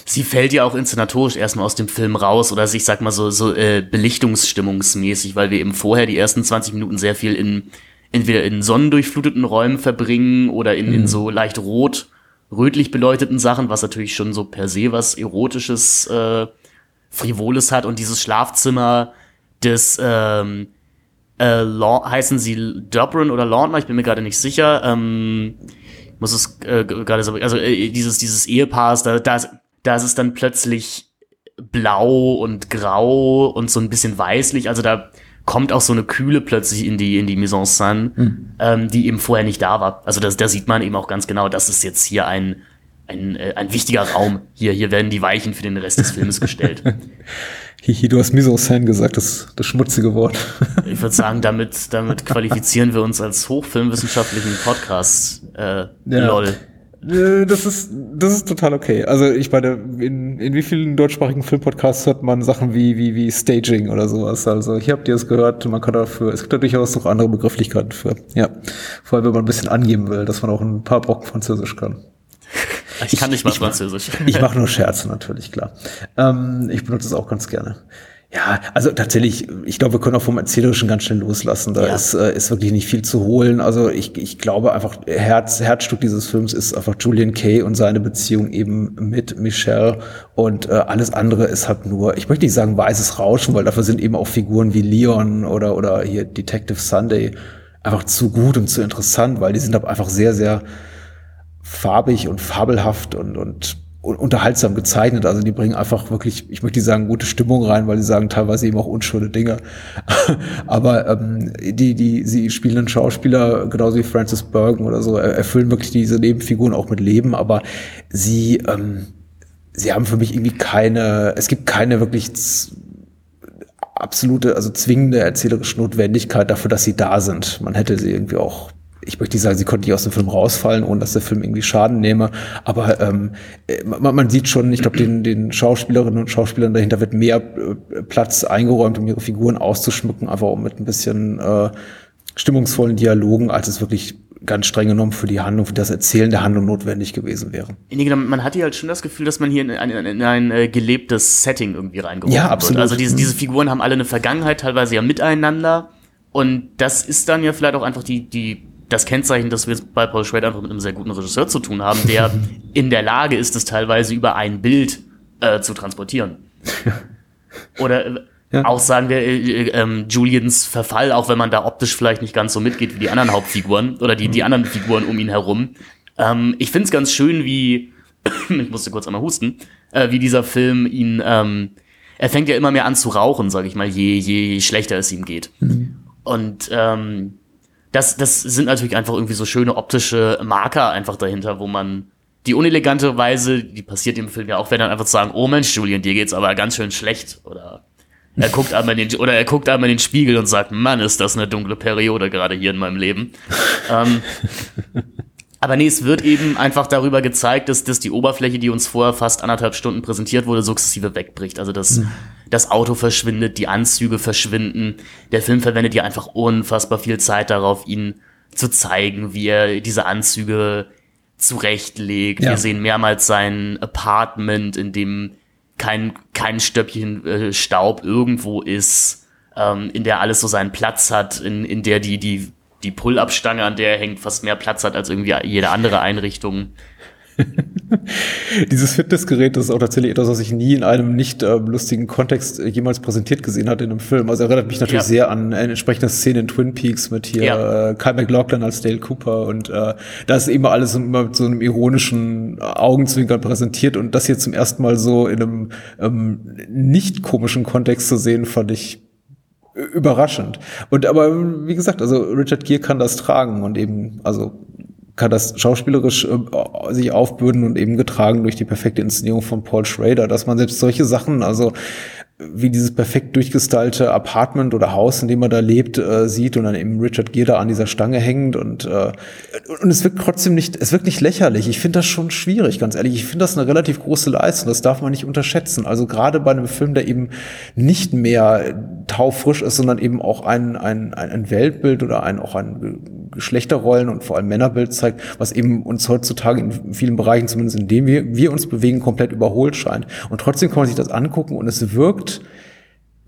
Sie fällt ja auch inszenatorisch erstmal aus dem Film raus oder ich sag mal so, so äh, belichtungsstimmungsmäßig, weil wir eben vorher die ersten 20 Minuten sehr viel in entweder in sonnendurchfluteten Räumen verbringen oder in, in so leicht rot, rötlich beleuchteten Sachen, was natürlich schon so per se was Erotisches, äh, Frivoles hat. Und dieses Schlafzimmer des ähm, äh, heißen sie Dobrin oder Laundner, ich bin mir gerade nicht sicher. Ähm, muss es äh, gerade so, also äh, dieses dieses Ehepaars, da da ist, da ist es dann plötzlich blau und grau und so ein bisschen weißlich, also da kommt auch so eine Kühle plötzlich in die in die Mise en scène, ähm, die eben vorher nicht da war. Also das, da sieht man eben auch ganz genau, das ist jetzt hier ein ein, äh, ein wichtiger Raum. Hier, hier werden die Weichen für den Rest des Films gestellt.
Hihi, du hast mise en scène gesagt, das, das schmutzige Wort.
Ich würde sagen, damit, damit qualifizieren wir uns als hochfilmwissenschaftlichen Podcast. Äh,
Ja.
Lol.
Äh, Das ist, das ist total okay. Also ich meine, in, in wie vielen deutschsprachigen Filmpodcasts hört man Sachen wie, wie, wie Staging oder sowas? Also hier habt ihr es gehört, man kann dafür, es gibt da durchaus noch andere Begrifflichkeiten für. Ja. Vor allem, wenn man ein bisschen angeben will, dass man auch ein paar Brocken Französisch kann.
Ich kann nicht mal
ich mach-
Französisch.
Ich mache nur Scherze natürlich, klar. Ähm, ich benutze es auch ganz gerne. Ja, also tatsächlich, ich glaube, wir können auch vom Erzählerischen ganz schnell loslassen. Da
Ja.
ist, äh, ist wirklich nicht viel zu holen. Also ich, ich glaube einfach, Herz, Herzstück dieses Films ist einfach Julian Kay und seine Beziehung eben mit Michelle. Und äh, alles andere ist halt nur, ich möchte nicht sagen weißes Rauschen, weil dafür sind eben auch Figuren wie Leon oder, oder hier Detective Sunday einfach zu gut und zu interessant, weil die sind einfach sehr, sehr farbig und fabelhaft und, und unterhaltsam gezeichnet. Also die bringen einfach wirklich, ich möchte sagen, gute Stimmung rein, weil sie sagen teilweise eben auch unschöne Dinge. Aber ähm, die, die, sie spielenden Schauspieler, genauso wie Francis Bergen oder so, erfüllen wirklich diese Nebenfiguren auch mit Leben, aber sie, ähm, sie haben für mich irgendwie keine, es gibt keine wirklich absolute, also zwingende erzählerische Notwendigkeit dafür, dass sie da sind. Man hätte sie irgendwie auch ich möchte nicht sagen, sie konnte nicht aus dem Film rausfallen, ohne dass der Film irgendwie Schaden nehme. Aber ähm, man, man sieht schon, ich glaube, den, den Schauspielerinnen und Schauspielern dahinter wird mehr äh, Platz eingeräumt, um ihre Figuren auszuschmücken, einfach auch mit ein bisschen äh, stimmungsvollen Dialogen, als es wirklich ganz streng genommen für die Handlung, für das Erzählen der Handlung notwendig gewesen wäre.
Man hat hier halt schon das Gefühl, dass man hier in ein, in ein äh, gelebtes Setting irgendwie reingeworfen
ja, absolut.
wird. Also diese, diese Figuren haben alle eine Vergangenheit, teilweise ja miteinander. Und das ist dann ja vielleicht auch einfach die, die das Kennzeichen, dass wir bei Paul Schrader einfach mit einem sehr guten Regisseur zu tun haben, der in der Lage ist, es teilweise über ein Bild äh, zu transportieren. Oder äh, ja. auch sagen wir äh, äh, Julians Verfall, auch wenn man da optisch vielleicht nicht ganz so mitgeht wie die anderen Hauptfiguren oder die, die anderen Figuren um ihn herum. Ähm, ich finde es ganz schön, wie, ich musste kurz einmal husten, äh, wie dieser Film ihn, ähm, er fängt ja immer mehr an zu rauchen, sag ich mal, je, je schlechter es ihm geht. Mhm. Und ähm, das, das sind natürlich einfach irgendwie so schöne optische Marker einfach dahinter, wo man die unelegante Weise, die passiert im Film ja auch, wenn dann einfach zu sagen, oh Mensch, Julian, dir geht's aber ganz schön schlecht. Oder er guckt einmal in den, oder er guckt einmal in den Spiegel und sagt, Mann, ist das eine dunkle Periode gerade hier in meinem Leben. ähm, aber nee, es wird eben einfach darüber gezeigt, dass, dass die Oberfläche, die uns vorher fast anderthalb Stunden präsentiert wurde, sukzessive wegbricht. Also dass mhm. Das Auto verschwindet, die Anzüge verschwinden. Der Film verwendet ja einfach unfassbar viel Zeit darauf, ihn zu zeigen, wie er diese Anzüge zurechtlegt. Ja. Wir sehen mehrmals sein Apartment, in dem kein, kein Stöppchen äh, Staub irgendwo ist, ähm, in der alles so seinen Platz hat, in, in der die, die die Pull-Up-Stange, an der er hängt, fast mehr Platz hat als irgendwie jede andere Einrichtung.
Dieses Fitnessgerät ist auch tatsächlich etwas, was ich nie in einem nicht äh, lustigen Kontext äh, jemals präsentiert gesehen hatte in einem Film. Also erinnert mich natürlich ja. sehr an eine entsprechende Szene in Twin Peaks mit hier ja. äh, Kyle McLaughlin als Dale Cooper und äh, da ist immer alles immer mit so einem ironischen Augenzwinkern präsentiert und das hier zum ersten Mal so in einem ähm, nicht komischen Kontext zu sehen, fand ich überraschend. Und aber wie gesagt, also Richard Gere kann das tragen und eben, also kann das schauspielerisch äh, sich aufbürden und eben getragen durch die perfekte Inszenierung von Paul Schrader, dass man selbst solche Sachen, also wie dieses perfekt durchgestylte Apartment oder Haus, in dem er da lebt, äh, sieht und dann eben Richard Gere da an dieser Stange hängt und äh, und es wirkt trotzdem nicht, es wirkt nicht lächerlich. Ich finde das schon schwierig, ganz ehrlich. Ich finde das eine relativ große Leistung. Das darf man nicht unterschätzen. Also gerade bei einem Film, der eben nicht mehr taufrisch ist, sondern eben auch ein ein ein Weltbild oder ein auch ein Geschlechterrollen und vor allem Männerbild zeigt, was eben uns heutzutage in vielen Bereichen, zumindest in denen wir, wir uns bewegen, komplett überholt scheint. Und trotzdem kann man sich das angucken und es wirkt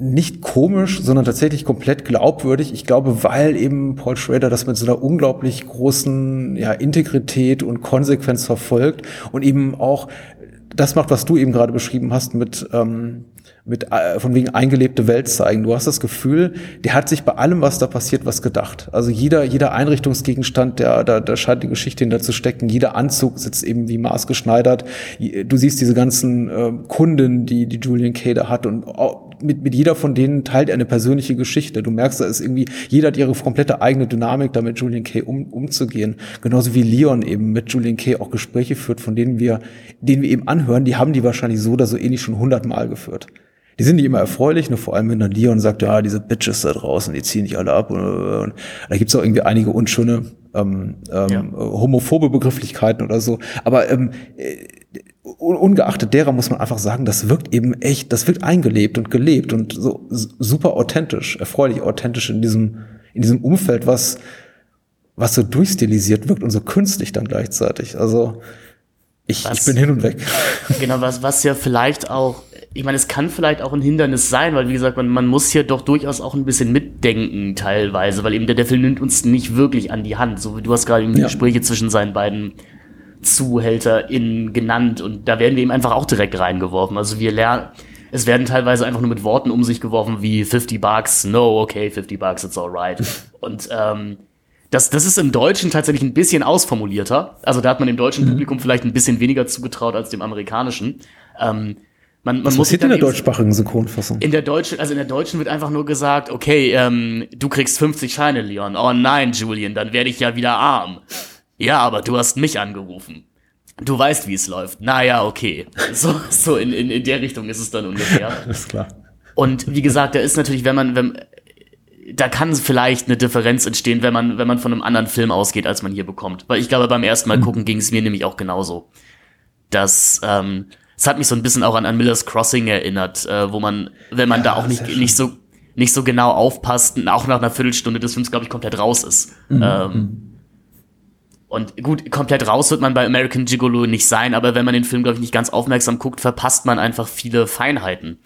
nicht komisch, sondern tatsächlich komplett glaubwürdig. Ich glaube, weil eben Paul Schrader das mit so einer unglaublich großen ja, Integrität und Konsequenz verfolgt und eben auch das macht, was du eben gerade beschrieben hast, mit, ähm, mit äh, von wegen eingelebte Welt zeigen. Du hast das Gefühl, der hat sich bei allem, was da passiert, was gedacht. Also jeder, jeder Einrichtungsgegenstand, der, da, da scheint die Geschichte hinter zu stecken. Jeder Anzug sitzt eben wie maßgeschneidert. Du siehst diese ganzen äh, Kunden, die, die Julian Cader hat und mit, mit jeder von denen teilt er eine persönliche Geschichte. Du merkst, da ist irgendwie, jeder hat ihre komplette eigene Dynamik, damit Julian Kay um, umzugehen. Genauso wie Leon eben mit Julian Kay auch Gespräche führt, von denen wir, denen wir eben anhören, die haben die wahrscheinlich so oder so ähnlich schon hundertmal geführt. Die sind nicht immer erfreulich, nur vor allem wenn dann Leon sagt, ja, diese Bitches da draußen, die ziehen nicht alle ab. Und, und da gibt's auch irgendwie einige unschöne ähm, ähm, ja. homophobe Begrifflichkeiten oder so. Aber ähm, ungeachtet derer muss man einfach sagen, das wirkt eben echt, das wirkt eingelebt und gelebt und so super authentisch, erfreulich authentisch in diesem, in diesem Umfeld, was, was so durchstilisiert wirkt und so künstlich dann gleichzeitig. Also, ich, was, ich bin hin und weg.
Genau, was, was ja vielleicht auch, ich meine, es kann vielleicht auch ein Hindernis sein, weil wie gesagt, man, man muss hier doch durchaus auch ein bisschen mitdenken teilweise, weil eben der, Film nimmt uns nicht wirklich an die Hand. So wie du hast gerade die ja. Gespräche zwischen seinen beiden ZuhälterInnen genannt und da werden wir eben einfach auch direkt reingeworfen. Also wir lernen, es werden teilweise einfach nur mit Worten um sich geworfen wie 50 Bucks, no, okay, 50 Bucks, it's alright. und ähm, das, das ist im Deutschen tatsächlich ein bisschen ausformulierter. Also da hat man dem deutschen mhm. Publikum vielleicht ein bisschen weniger zugetraut als dem amerikanischen. Ähm, man, man
Was
muss
passiert in der deutschsprachigen Synchronfassung?
In der deutschen, also in der deutschen wird einfach nur gesagt, okay, ähm, du kriegst 50 Scheine, Leon. Oh nein, Julian, dann werde ich ja wieder arm. Ja, aber du hast mich angerufen. Du weißt, wie es läuft. Naja, okay. So, so in, in, in der Richtung ist es dann ungefähr.
Alles klar.
Und wie gesagt, da ist natürlich, wenn man, wenn, da kann vielleicht eine Differenz entstehen, wenn man, wenn man von einem anderen Film ausgeht, als man hier bekommt. Weil ich glaube, beim ersten Mal gucken ging es mir nämlich auch genauso. Das, ähm, es hat mich so ein bisschen auch an, an Miller's Crossing erinnert, äh, wo man, wenn man ja, da auch nicht, nicht so nicht so genau aufpasst, auch nach einer Viertelstunde des Films, glaube ich, komplett raus ist. Mhm. Ähm, mhm. und gut, komplett raus wird man bei American Gigolo nicht sein, aber wenn man den Film, glaube ich, nicht ganz aufmerksam guckt, verpasst man einfach viele Feinheiten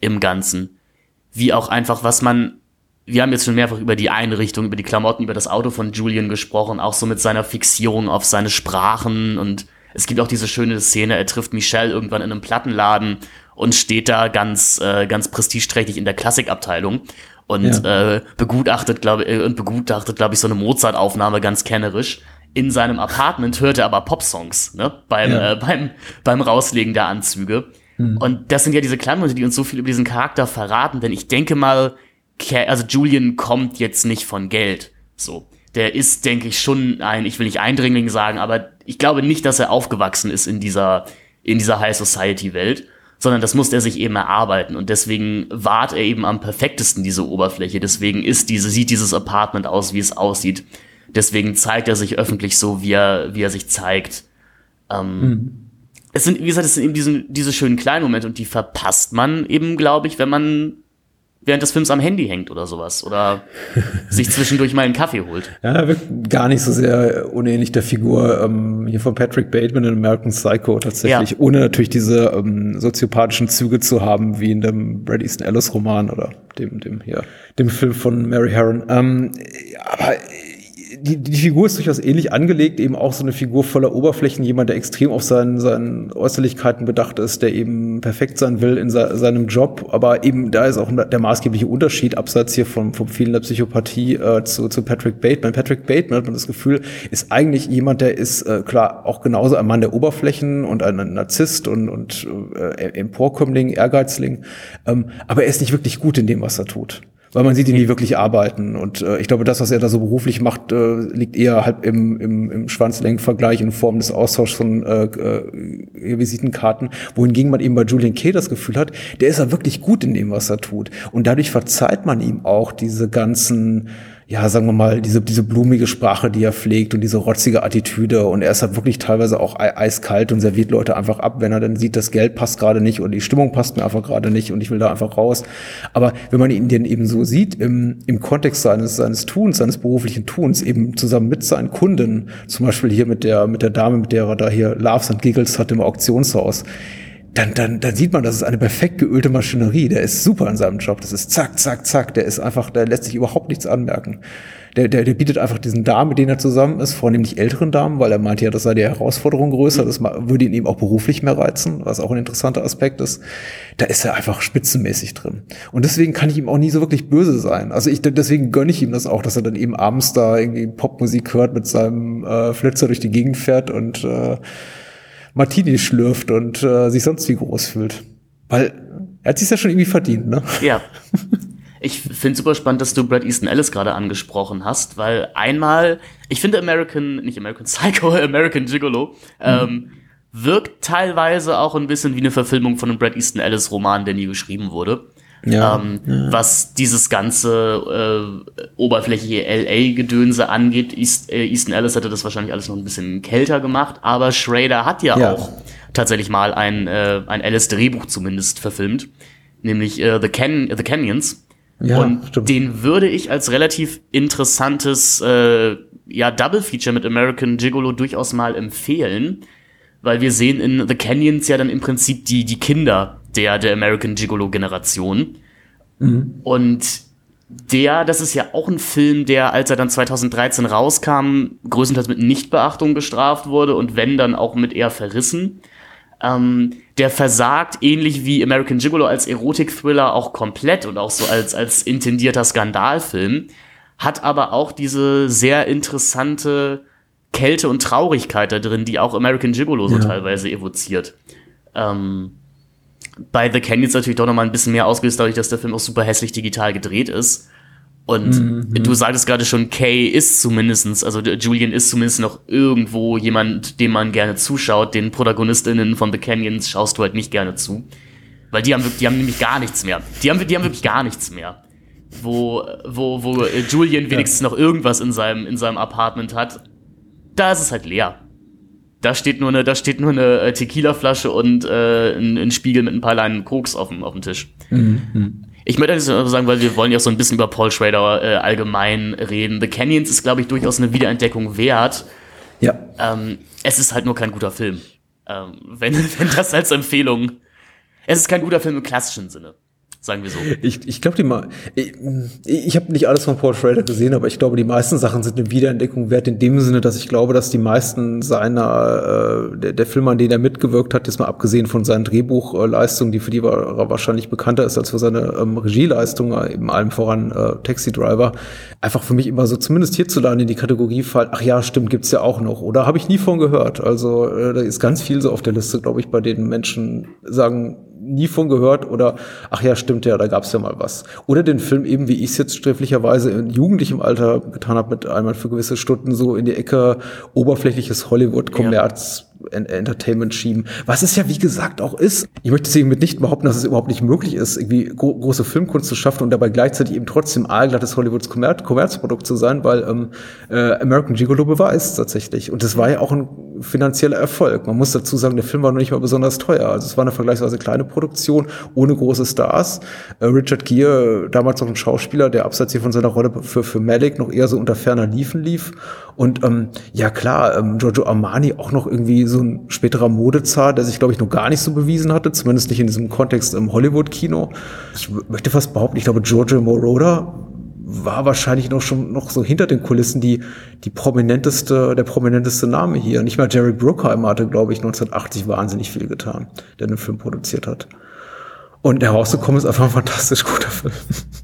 im Ganzen. Wie auch einfach, was man wir haben jetzt schon mehrfach über die Einrichtung, über die Klamotten, über das Auto von Julian gesprochen, auch so mit seiner Fixierung auf seine Sprachen und es gibt auch diese schöne Szene, er trifft Michelle irgendwann in einem Plattenladen und steht da ganz, äh, ganz prestigeträchtig in der Klassikabteilung und ja. äh, begutachtet, glaube äh, und begutachtet, glaube ich, so eine Mozart-Aufnahme ganz kennerisch. In seinem Apartment hört er aber Popsongs, ne, beim, ja. äh, beim, beim Rauslegen der Anzüge. Mhm. Und das sind ja diese Kleinmomente, die uns so viel über diesen Charakter verraten, denn ich denke mal, also Julian kommt jetzt nicht von Geld. So. Der ist, denke ich, schon ein, ich will nicht Eindringling sagen, aber ich glaube nicht, dass er aufgewachsen ist in dieser, in dieser High Society Welt, sondern das musste er sich eben erarbeiten und deswegen wahrt er eben am perfektesten diese Oberfläche. Deswegen ist diese, sieht dieses Apartment aus, wie es aussieht. Deswegen zeigt er sich öffentlich so, wie er, wie er sich zeigt. Ähm, mhm. Es sind, wie gesagt, es sind eben diese, diese schönen kleinen Momente und die verpasst man eben, glaube ich, wenn man während des Films am Handy hängt oder sowas oder sich zwischendurch mal einen Kaffee holt.
Ja, wirkt gar nicht so sehr unähnlich der Figur ähm, hier von Patrick Bateman in American Psycho tatsächlich, ja. ohne natürlich diese ähm, soziopathischen Züge zu haben wie in dem Brad Easton Ellis Roman oder dem dem hier dem Film von Mary Herron. Ähm, aber die, die Figur ist durchaus ähnlich angelegt, eben auch so eine Figur voller Oberflächen, jemand, der extrem auf seinen, seinen Äußerlichkeiten bedacht ist, der eben perfekt sein will in se seinem Job, aber eben da ist auch der maßgebliche Unterschied, abseits hier vom, vom vielen der Psychopathie äh, zu, zu Patrick Bateman. Patrick Bateman hat man das Gefühl, ist eigentlich jemand, der ist äh, klar auch genauso ein Mann der Oberflächen und ein Narzisst und, und äh, Emporkömmling, Ehrgeizling, ähm, aber er ist nicht wirklich gut in dem, was er tut weil man sieht ihn nie wirklich arbeiten. Und äh, ich glaube, das, was er da so beruflich macht, äh, liegt eher halt im, im, im Schwanzlängenvergleich in Form des Austauschs von äh, äh, Visitenkarten, wohingegen man eben bei Julian Kay das Gefühl hat, der ist ja wirklich gut in dem, was er tut. Und dadurch verzeiht man ihm auch diese ganzen ja, sagen wir mal, diese, diese blumige Sprache, die er pflegt und diese rotzige Attitüde. Und er ist halt wirklich teilweise auch eiskalt und serviert Leute einfach ab, wenn er dann sieht, das Geld passt gerade nicht und die Stimmung passt mir einfach gerade nicht und ich will da einfach raus. Aber wenn man ihn denn eben so sieht, im, im Kontext seines, seines Tuns, seines beruflichen Tuns, eben zusammen mit seinen Kunden, zum Beispiel hier mit der, mit der Dame, mit der er da hier Loves and Giggles hat im Auktionshaus, dann, dann, dann sieht man, das ist eine perfekt geölte Maschinerie. Der ist super in seinem Job. Das ist zack, zack, zack. Der ist einfach, der lässt sich überhaupt nichts anmerken. Der, der, der bietet einfach diesen Damen, mit denen er zusammen ist, vornehmlich älteren Damen, weil er meint ja, das sei die Herausforderung größer. Das würde ihn eben auch beruflich mehr reizen, was auch ein interessanter Aspekt ist. Da ist er einfach spitzenmäßig drin. Und deswegen kann ich ihm auch nie so wirklich böse sein. Also ich, deswegen gönne ich ihm das auch, dass er dann eben abends da irgendwie Popmusik hört, mit seinem äh, Flitzer durch die Gegend fährt und äh, Martini schlürft und äh, sich sonst wie groß fühlt. Weil er hat sich ja schon irgendwie verdient, ne?
Ja. Ich finde super spannend, dass du Brad Easton Ellis gerade angesprochen hast, weil einmal, ich finde American, nicht American Psycho, American Gigolo, mhm. ähm, wirkt teilweise auch ein bisschen wie eine Verfilmung von einem Brad Easton Ellis Roman, der nie geschrieben wurde. Ja, ähm, ja. Was dieses ganze äh, oberflächliche LA-Gedönse angeht, East, äh, Easton Ellis hätte das wahrscheinlich alles noch ein bisschen kälter gemacht, aber Schrader hat ja, ja. auch tatsächlich mal ein, äh, ein Alice-Drehbuch zumindest verfilmt, nämlich äh, The, Can The Canyons. Ja, und stimmt. den würde ich als relativ interessantes äh, ja, Double Feature mit American Gigolo durchaus mal empfehlen, weil wir sehen in The Canyons ja dann im Prinzip die, die Kinder der, der American Gigolo-Generation. Mhm. Und der, das ist ja auch ein Film, der, als er dann 2013 rauskam, größtenteils mit Nichtbeachtung bestraft wurde und wenn dann auch mit eher verrissen. Ähm, der versagt ähnlich wie American Gigolo als Erotik-Thriller auch komplett und auch so als, als intendierter Skandalfilm. hat aber auch diese sehr interessante Kälte und Traurigkeit da drin, die auch American Gigolo so
Ja.
teilweise evoziert. Ähm, bei The Canyons natürlich doch noch mal ein bisschen mehr ausgelöst, dadurch, dass der Film auch super hässlich digital gedreht ist. Und du sagtest gerade schon, Kay ist zumindestens, also Julian ist zumindest noch irgendwo jemand, dem man gerne zuschaut. Den ProtagonistInnen von The Canyons schaust du halt nicht gerne zu. Weil die haben, wirklich- die haben nämlich gar nichts mehr. Die haben, die haben wirklich gar nichts mehr. Wo, wo, wo äh, Julian wenigstens noch irgendwas in seinem, in seinem Apartment hat, da ist es halt leer. Da steht nur eine, da steht nur eine äh, Tequila-Flasche und äh, ein, ein Spiegel mit ein paar Leinen Koks auf dem, auf dem Tisch. Ich möchte das nur sagen, weil wir wollen ja auch so ein bisschen über Paul Schrader äh, allgemein reden. The Canyons ist, glaube ich, durchaus eine Wiederentdeckung wert.
Ja.
Ähm, es ist halt nur kein guter Film. Ähm, wenn, wenn das als Empfehlung. Es ist kein guter Film im klassischen Sinne. Sagen wir so.
Ich, ich glaube, die mal. Ich, ich habe nicht alles von Paul Schrader gesehen, aber ich glaube, die meisten Sachen sind eine Wiederentdeckung wert in dem Sinne, dass ich glaube, dass die meisten seiner äh, der, der Filme, an denen er mitgewirkt hat, jetzt mal abgesehen von seinen Drehbuchleistungen, die für die er wahrscheinlich bekannter ist als für seine ähm, Regieleistung, äh, eben allem voran äh, Taxi Driver, einfach für mich immer so zumindest hierzulande in die Kategorie fallen. Ach ja, stimmt, gibt's ja auch noch. Oder habe ich nie von gehört. Also äh, da ist ganz viel so auf der Liste, glaube ich, bei denen Menschen sagen nie von gehört oder ach ja, stimmt ja, da gab's ja mal was. Oder den Film eben, wie ich es jetzt sträflicherweise in jugendlichem Alter getan habe, mit einmal für gewisse Stunden so in die Ecke oberflächliches Hollywood, Kommerz, En- Entertainment schieben, was es ja wie gesagt auch ist. Ich möchte deswegen mit nicht behaupten, dass es überhaupt nicht möglich ist, irgendwie gro große Filmkunst zu schaffen und dabei gleichzeitig eben trotzdem aalglattes Hollywoods Kommer Kommerzprodukt zu sein, weil ähm, äh, American Gigolo beweist tatsächlich. Und das war ja auch ein finanzieller Erfolg. Man muss dazu sagen, der Film war noch nicht mal besonders teuer. Also es war eine vergleichsweise kleine Produktion, ohne große Stars. Äh, Richard Gere, damals noch ein Schauspieler, der abseits hier von seiner Rolle für, für Malik noch eher so unter ferner Liefen lief. Und ähm, ja klar, ähm, Giorgio Armani auch noch irgendwie so ein späterer Modezar, der sich, glaube ich, noch gar nicht so bewiesen hatte, zumindest nicht in diesem Kontext im Hollywood-Kino. Ich möchte fast behaupten, ich glaube, Giorgio Moroder war wahrscheinlich noch schon noch so hinter den Kulissen die, die prominenteste, der prominenteste Name hier. Nicht mal Jerry Bruckheimer hatte, glaube ich, 1980 wahnsinnig viel getan, der den Film produziert hat. Und herausgekommen ist einfach ein fantastisch guter Film.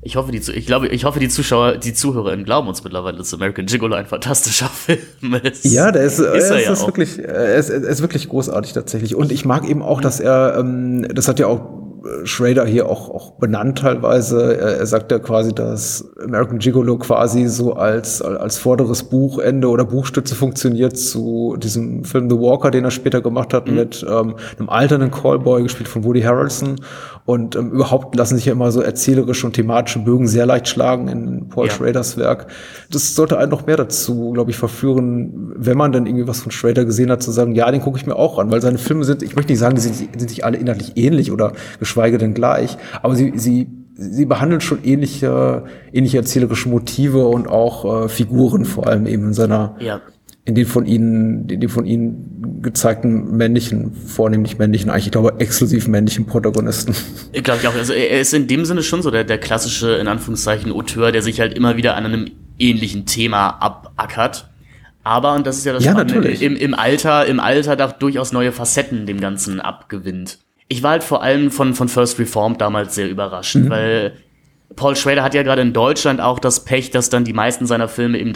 Ich hoffe, die, ich glaube, ich hoffe, die Zuschauer, die ZuhörerInnen glauben uns mittlerweile, dass American Gigolo ein fantastischer Film ist.
Ja, der ist,
ist
er
er
ist,
ja
ist
auch.
wirklich, er ist, er ist wirklich großartig tatsächlich. Und ich mag eben auch, dass er, ähm, das hat ja auch äh, Schrader hier auch, auch benannt teilweise. Er, er sagt ja quasi, dass American Gigolo quasi so als, als vorderes Buchende oder Buchstütze funktioniert zu diesem Film The Walker, den er später gemacht hat mit ähm, einem alternden Callboy, gespielt von Woody Harrelson. Und ähm, überhaupt lassen sich ja immer so erzählerische und thematische Bögen sehr leicht schlagen in Paul
Ja.
Schraders Werk. Das sollte einen noch mehr dazu, glaube ich, verführen, wenn man dann irgendwie was von Schrader gesehen hat, zu sagen, ja, den gucke ich mir auch an, weil seine Filme sind, ich möchte nicht sagen, die sind, sind sich alle inhaltlich ähnlich oder geschweige denn gleich, aber sie, sie, sie behandeln schon ähnliche, ähnliche erzählerische Motive und auch äh, Figuren, vor allem eben in seiner,
Ja.
In den von ihnen, in den von ihnen gezeigten männlichen, vornehmlich männlichen, eigentlich, ich glaube, exklusiv männlichen Protagonisten.
Glaube ich auch. Also er ist in dem Sinne schon so der, der klassische, in Anführungszeichen, Auteur, der sich halt immer wieder an einem ähnlichen Thema abackert. Aber, und das ist ja das
Ja,
Spannende,
natürlich.
im, im Alter, im Alter da durchaus neue Facetten dem Ganzen abgewinnt. Ich war halt vor allem von, von First Reformed damals sehr überrascht,
Mhm.
weil Paul Schrader hat ja gerade in Deutschland auch das Pech, dass dann die meisten seiner Filme im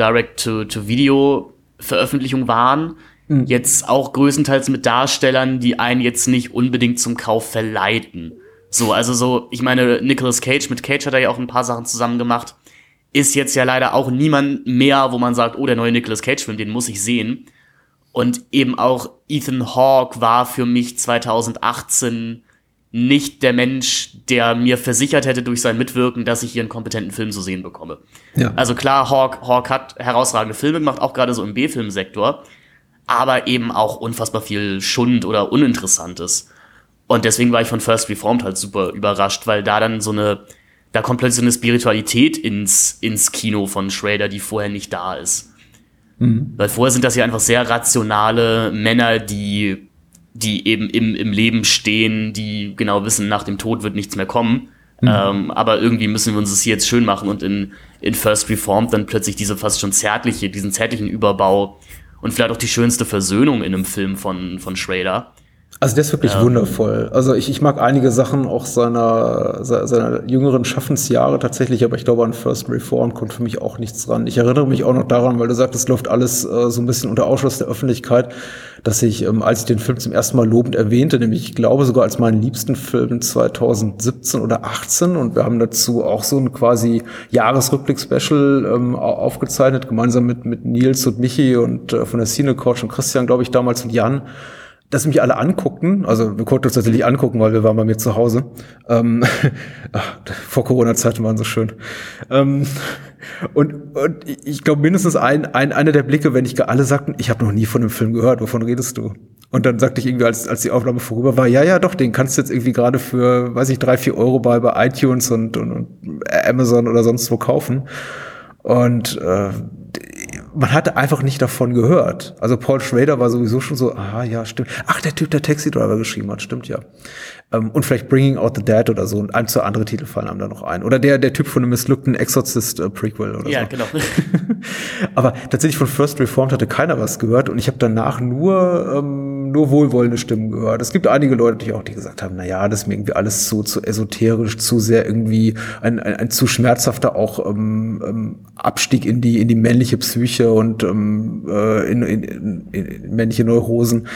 Direct-to-Video-Veröffentlichung waren.
Mhm.
Jetzt auch größtenteils mit Darstellern, die einen jetzt nicht unbedingt zum Kauf verleiten. So, also so, ich meine, Nicolas Cage, mit Cage hat er ja auch ein paar Sachen zusammen gemacht. Ist jetzt ja leider auch niemand mehr, wo man sagt, oh, der neue Nicolas Cage-Film, den muss ich sehen. Und eben auch Ethan Hawke war für mich 2018 nicht der Mensch, der mir versichert hätte durch sein Mitwirken, dass ich hier einen kompetenten Film zu sehen bekomme.
Ja.
Also klar, Hawk, Hawk hat herausragende Filme gemacht, auch gerade so im B-Filmsektor, aber eben auch unfassbar viel Schund oder Uninteressantes. Und deswegen war ich von First Reformed halt super überrascht, weil da dann so eine, da kommt plötzlich so eine Spiritualität ins, ins Kino von Schrader, die vorher nicht da ist. Weil vorher sind das ja einfach sehr rationale Männer, die, die eben im, im Leben stehen, die genau wissen, nach dem Tod wird nichts mehr kommen. Ähm, aber irgendwie müssen wir uns das hier jetzt schön machen und in, in First Reformed dann plötzlich diese fast schon zärtliche, diesen zärtlichen Überbau und vielleicht auch die schönste Versöhnung in einem Film von, von Schrader.
Also der ist wirklich
Ja.
wundervoll. Also ich, ich mag einige Sachen auch seiner, se- seiner jüngeren Schaffensjahre tatsächlich, aber ich glaube an First Reform kommt für mich auch nichts dran. Ich erinnere mich auch noch daran, weil du sagst, es läuft alles äh, so ein bisschen unter Ausschluss der Öffentlichkeit, dass ich, ähm, als ich den Film zum ersten Mal lobend erwähnte, nämlich ich glaube sogar als meinen liebsten Film 2017 oder 18 und wir haben dazu auch so ein quasi Jahresrückblick-Special ähm, au- aufgezeichnet, gemeinsam mit, mit Nils und Michi und äh, von der Cine und Christian, glaube ich, damals und Jan dass mich alle anguckten, also wir konnten uns tatsächlich angucken, weil wir waren bei mir zu Hause. Ähm, ach, vor Corona-Zeiten waren so schön. Ähm, und, und ich glaube mindestens ein, ein, einer der Blicke, wenn ich alle sagten, ich habe noch nie von dem Film gehört, wovon redest du? Und dann sagte ich irgendwie, als, als die Aufnahme vorüber war, ja, ja, doch, den kannst du jetzt irgendwie gerade für, weiß ich, drei, vier Euro bei, bei iTunes und, und, und Amazon oder sonst wo kaufen. Und äh, man hatte einfach nicht davon gehört. Also Paul Schrader war sowieso schon so, ah ja, stimmt. Ach, der Typ, der Taxi Driver geschrieben hat, stimmt ja. Ähm, und vielleicht Bringing Out the Dead oder so und ein, zwei andere Titel fallen einem da noch ein. Oder der, der Typ von einem missglückten Exorcist äh, Prequel oder
Ja,
so.
genau.
Aber tatsächlich von First Reformed hatte keiner was gehört und ich habe danach nur ähm, nur wohlwollende Stimmen gehört. Es gibt einige Leute, die auch die gesagt haben, na ja, das ist mir irgendwie alles zu zu esoterisch, zu sehr irgendwie ein, ein, ein zu schmerzhafter auch ähm, ähm, Abstieg in die in die männliche Psyche und ähm, äh, in, in, in, in männliche Neurosen.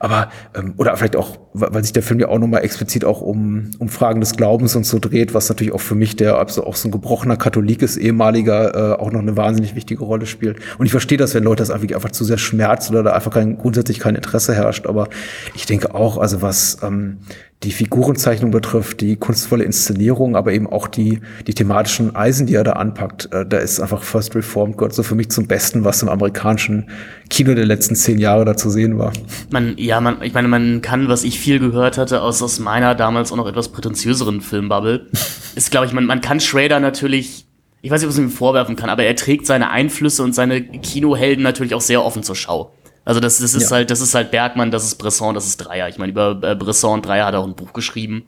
Aber ähm, oder vielleicht auch, weil sich der Film ja auch nochmal explizit auch um um Fragen des Glaubens und so dreht, was natürlich auch für mich der also auch so ein gebrochener Katholik ist, ehemaliger, äh, auch noch eine wahnsinnig wichtige Rolle spielt. Und ich verstehe das, wenn Leute das einfach, einfach zu sehr schmerzt oder da einfach kein, grundsätzlich kein Interesse herrscht. Aber ich denke auch, also was ähm, die Figurenzeichnung betrifft, die kunstvolle Inszenierung, aber eben auch die, die thematischen Eisen, die er da anpackt, äh, da ist einfach First Reformed gehört so für mich zum Besten, was im amerikanischen Kino der letzten zehn Jahre da zu sehen war.
Man, ja, man, ich meine, man kann, was ich viel gehört hatte aus, aus meiner damals auch noch etwas prätentiöseren Filmbubble, ist, glaube ich, man, man kann Schrader natürlich, ich weiß nicht, was man ihm vorwerfen kann, aber er trägt seine Einflüsse und seine Kinohelden natürlich auch sehr offen zur Schau. Also das, das ist
Ja.
halt, das ist halt Bergmann, das ist Bresson, das ist Dreier. Ich meine, über äh, Bresson und Dreier hat er auch ein Buch geschrieben.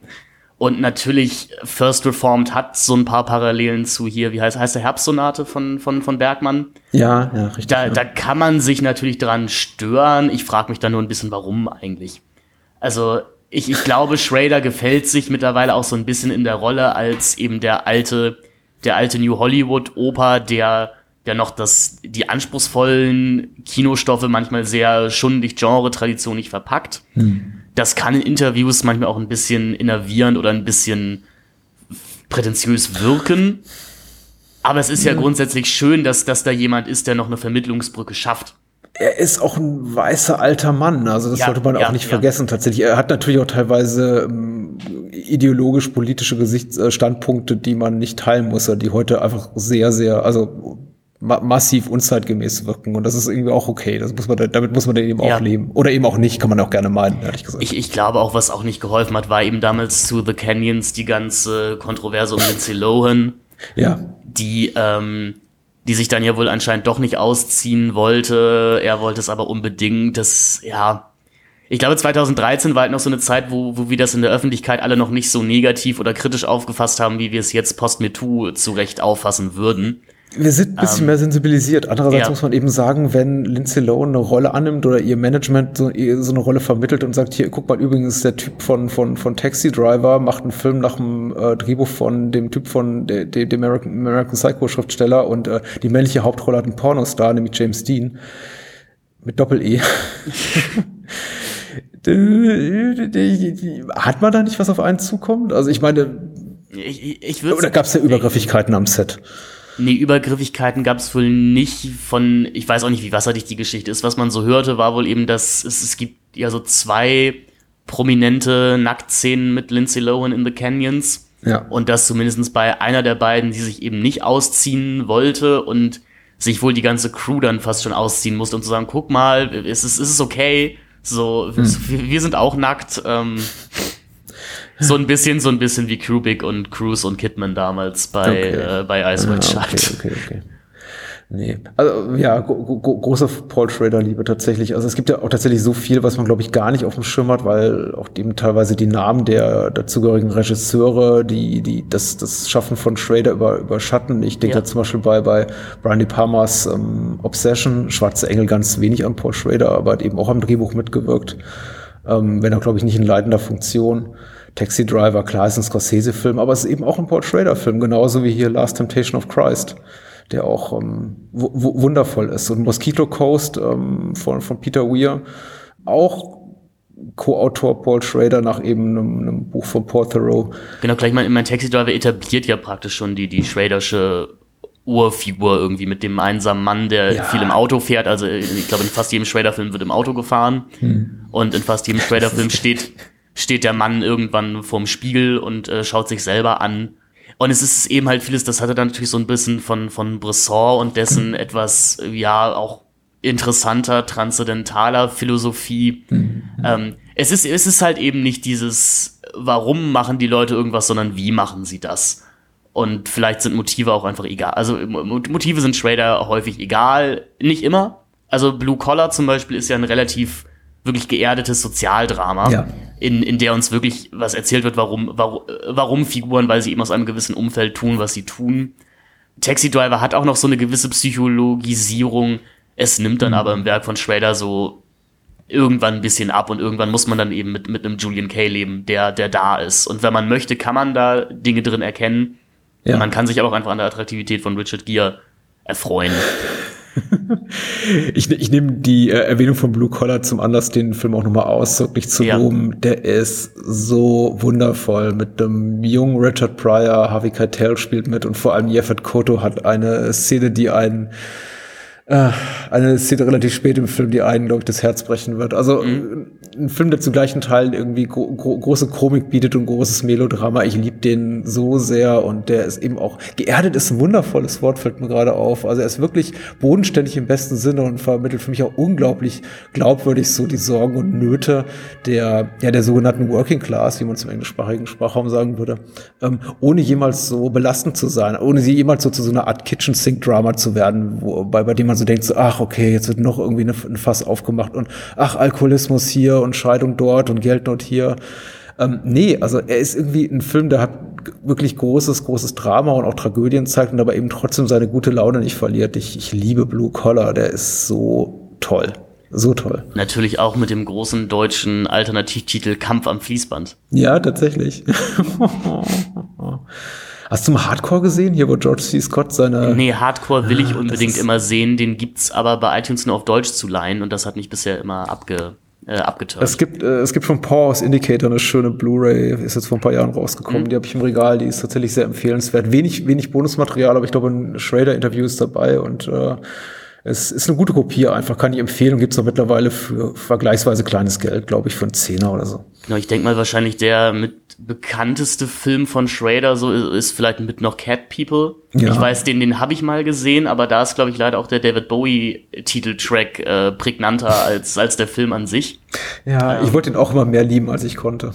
Und natürlich, First Reformed hat so ein paar Parallelen zu hier, wie heißt, heißt der Herbstsonate von, von, von Bergmann?
Ja, ja, richtig.
Da,
ja.
da kann man sich natürlich dran stören. Ich frage mich dann nur ein bisschen, warum eigentlich. Also, ich, ich glaube, Schrader gefällt sich mittlerweile auch so ein bisschen in der Rolle als eben der alte, der alte New Hollywood-Oper, der, der noch das, die anspruchsvollen Kinostoffe manchmal sehr schundig Genre-Tradition nicht verpackt. Das kann in Interviews manchmal auch ein bisschen innervierend oder ein bisschen prätentiös wirken. Aber es ist ja grundsätzlich schön, dass, dass da jemand ist, der noch eine Vermittlungsbrücke schafft.
er ist auch ein weißer alter Mann, also das
Ja,
sollte man
ja,
auch nicht
ja.
vergessen tatsächlich. Er hat natürlich auch teilweise ähm, ideologisch-politische Gesichts äh, die man nicht teilen muss, die heute einfach sehr, sehr, also ma massiv unzeitgemäß wirken. Und das ist irgendwie auch okay. Das muss man, damit muss man dann eben
Ja.
auch leben. Oder eben auch nicht, kann man auch gerne meinen, ehrlich gesagt.
Ich, ich glaube auch, was auch nicht geholfen hat, war eben damals zu The Canyons die ganze Kontroverse um Lindsay Lohan,
ja.
die, ähm, die sich dann ja wohl anscheinend doch nicht ausziehen wollte. Er wollte es aber unbedingt. Das, ja. Ich glaube, 2013 war halt noch so eine Zeit, wo, wo wir das in der Öffentlichkeit alle noch nicht so negativ oder kritisch aufgefasst haben, wie wir es jetzt post-MeToo zu Recht auffassen würden.
Wir sind ein bisschen mehr sensibilisiert. Andererseits
Ähm, ja.
muss man eben sagen, wenn Lindsay Lohan eine Rolle annimmt oder ihr Management so, so eine Rolle vermittelt und sagt, hier, guck mal, übrigens der Typ von, von, von Taxi Driver macht einen Film nach dem äh, Drehbuch von dem Typ von der, dem American, American Psycho Schriftsteller und äh, die männliche Hauptrolle hat einen Pornostar, nämlich James Dean. Mit Doppel-E. Hat man da nicht was auf einen zukommt? Also ich meine,
Ich, ich, ich
oder gab es ja Übergriffigkeiten am Set?
Nee, Übergriffigkeiten gab es wohl nicht von, ich weiß auch nicht, wie wasserdicht die Geschichte ist. Was man so hörte, war wohl eben, dass es, es gibt ja so zwei prominente Nacktszenen mit Lindsay Lohan in The Canyons.
Ja.
Und dass zumindest bei einer der beiden, die sich eben nicht ausziehen wollte und sich wohl die ganze Crew dann fast schon ausziehen musste, um zu sagen, guck mal, ist es, ist es okay? So, wir, wir sind auch nackt. Ähm, so ein bisschen, so ein bisschen wie Kubrick und Cruise und Kidman damals bei,
Okay.
äh, bei Ice
Ah,
White
okay, okay, okay. Nee, also ja, gro gro große Paul Schrader-Liebe tatsächlich. Also es gibt ja auch tatsächlich so viel, was man, glaube ich, gar nicht auf dem Schirm hat, weil auch eben teilweise die Namen der dazugehörigen Regisseure, die, die das, das Schaffen von Schrader über, überschatten. Ich denke
Ja.
da zum Beispiel bei, bei Brian De Palmas ähm, Obsession, Schwarze Engel ganz wenig an Paul Schrader, aber hat eben auch am Drehbuch mitgewirkt. Ähm, wenn auch, glaube ich, nicht in leitender Funktion. Taxi Driver, klar, ist ein Scorsese-Film, aber es ist eben auch ein Paul Schrader-Film, genauso wie hier Last Temptation of Christ, der auch ähm, wundervoll ist. Und Mosquito Coast ähm, von, von Peter Weir, auch Co-Autor Paul Schrader nach eben einem, einem, Buch von Paul Thoreau.
Genau, gleich mal, mein Taxi Driver etabliert ja praktisch schon die, die Schradersche Urfigur irgendwie mit dem einsamen Mann, der ja. viel im Auto fährt. Also ich glaube, in fast jedem Schrader-Film wird im Auto gefahren. Hm. Und in fast jedem Schrader-Film steht steht der Mann irgendwann vorm Spiegel und äh, schaut sich selber an. Und es ist eben halt vieles, das hatte dann natürlich so ein bisschen von, von Bresson und dessen etwas, ja, auch interessanter, transzendentaler Philosophie. Mhm. Ähm, es, ist, es ist halt eben nicht dieses, warum machen die Leute irgendwas, sondern wie machen sie das? Und vielleicht sind Motive auch einfach egal. Also Motive sind Schrader häufig egal, nicht immer. Also Blue Collar zum Beispiel ist ja ein relativ wirklich geerdetes Sozialdrama, ja. in, in der uns wirklich was erzählt wird, warum, warum, warum Figuren, weil sie eben aus einem gewissen Umfeld tun, was sie tun. Taxi Driver hat auch noch so eine gewisse Psychologisierung. Es nimmt dann mhm. aber im Werk von Schrader so irgendwann ein bisschen ab und irgendwann muss man dann eben mit, mit einem Julian Kay leben, der, der da ist. Und wenn man möchte, kann man da Dinge drin erkennen. Ja. Man kann sich aber auch einfach an der Attraktivität von Richard Gere erfreuen.
ich, ich nehme die äh, Erwähnung von Blue Collar zum Anlass, den Film auch nochmal ausdrücklich zu ja. loben. Der ist so wundervoll mit dem jungen Richard Pryor, Harvey Keitel spielt mit und vor allem Jeffet Koto hat eine Szene, die einen eine Szene relativ spät im Film, die einen, glaube ich, das Herz brechen wird. Also mhm. ein Film, der zu gleichen Teilen irgendwie gro gro große Komik bietet und großes Melodrama. Ich liebe den so sehr und der ist eben auch geerdet ist ein wundervolles Wort, fällt mir gerade auf. Also er ist wirklich bodenständig im besten Sinne und vermittelt für mich auch unglaublich glaubwürdig so die Sorgen und Nöte der, ja, der sogenannten Working Class, wie man zum englischsprachigen Sprachraum sagen würde, ähm, ohne jemals so belastend zu sein, ohne sie jemals so zu so einer Art Kitchen Sink Drama zu werden, wo, bei, bei dem man man so denkt, so, ach, okay, jetzt wird noch irgendwie ein Fass aufgemacht und ach, Alkoholismus hier und Scheidung dort und Geldnot hier. Ähm, nee, also er ist irgendwie ein Film, der hat wirklich großes, großes Drama und auch Tragödien zeigt und aber eben trotzdem seine gute Laune nicht verliert. Ich, ich liebe Blue Collar, der ist so toll. So toll.
Natürlich auch mit dem großen deutschen Alternativtitel Kampf am Fließband.
Ja, tatsächlich. Hast du mal Hardcore gesehen, hier wo George C. Scott seine.
Nee, Hardcore will ich ah, unbedingt immer sehen. Den gibt's aber bei iTunes nur auf Deutsch zu leihen und das hat mich bisher immer abge, äh, abgeturnt.
Es gibt, äh, es gibt von Pause Indicator eine schöne Blu-ray, ist jetzt vor ein paar Jahren rausgekommen. Mhm. Die habe ich im Regal, die ist tatsächlich sehr empfehlenswert. Wenig, wenig Bonusmaterial, aber ich glaube, ein Schrader-Interview ist dabei und äh, es ist eine gute Kopie einfach, kann ich empfehlen gibt es auch mittlerweile für vergleichsweise kleines Geld, glaube ich, für einen Zehner oder so.
Genau, ich denke mal wahrscheinlich der mit bekannteste Film von Schrader so ist vielleicht mit noch Cat People. Ja. Ich weiß, den, den habe ich mal gesehen, aber da ist, glaube ich, leider auch der David Bowie-Titeltrack äh, prägnanter als, als der Film an sich.
Ja, ähm, ich wollte ihn auch immer mehr lieben, als ich konnte.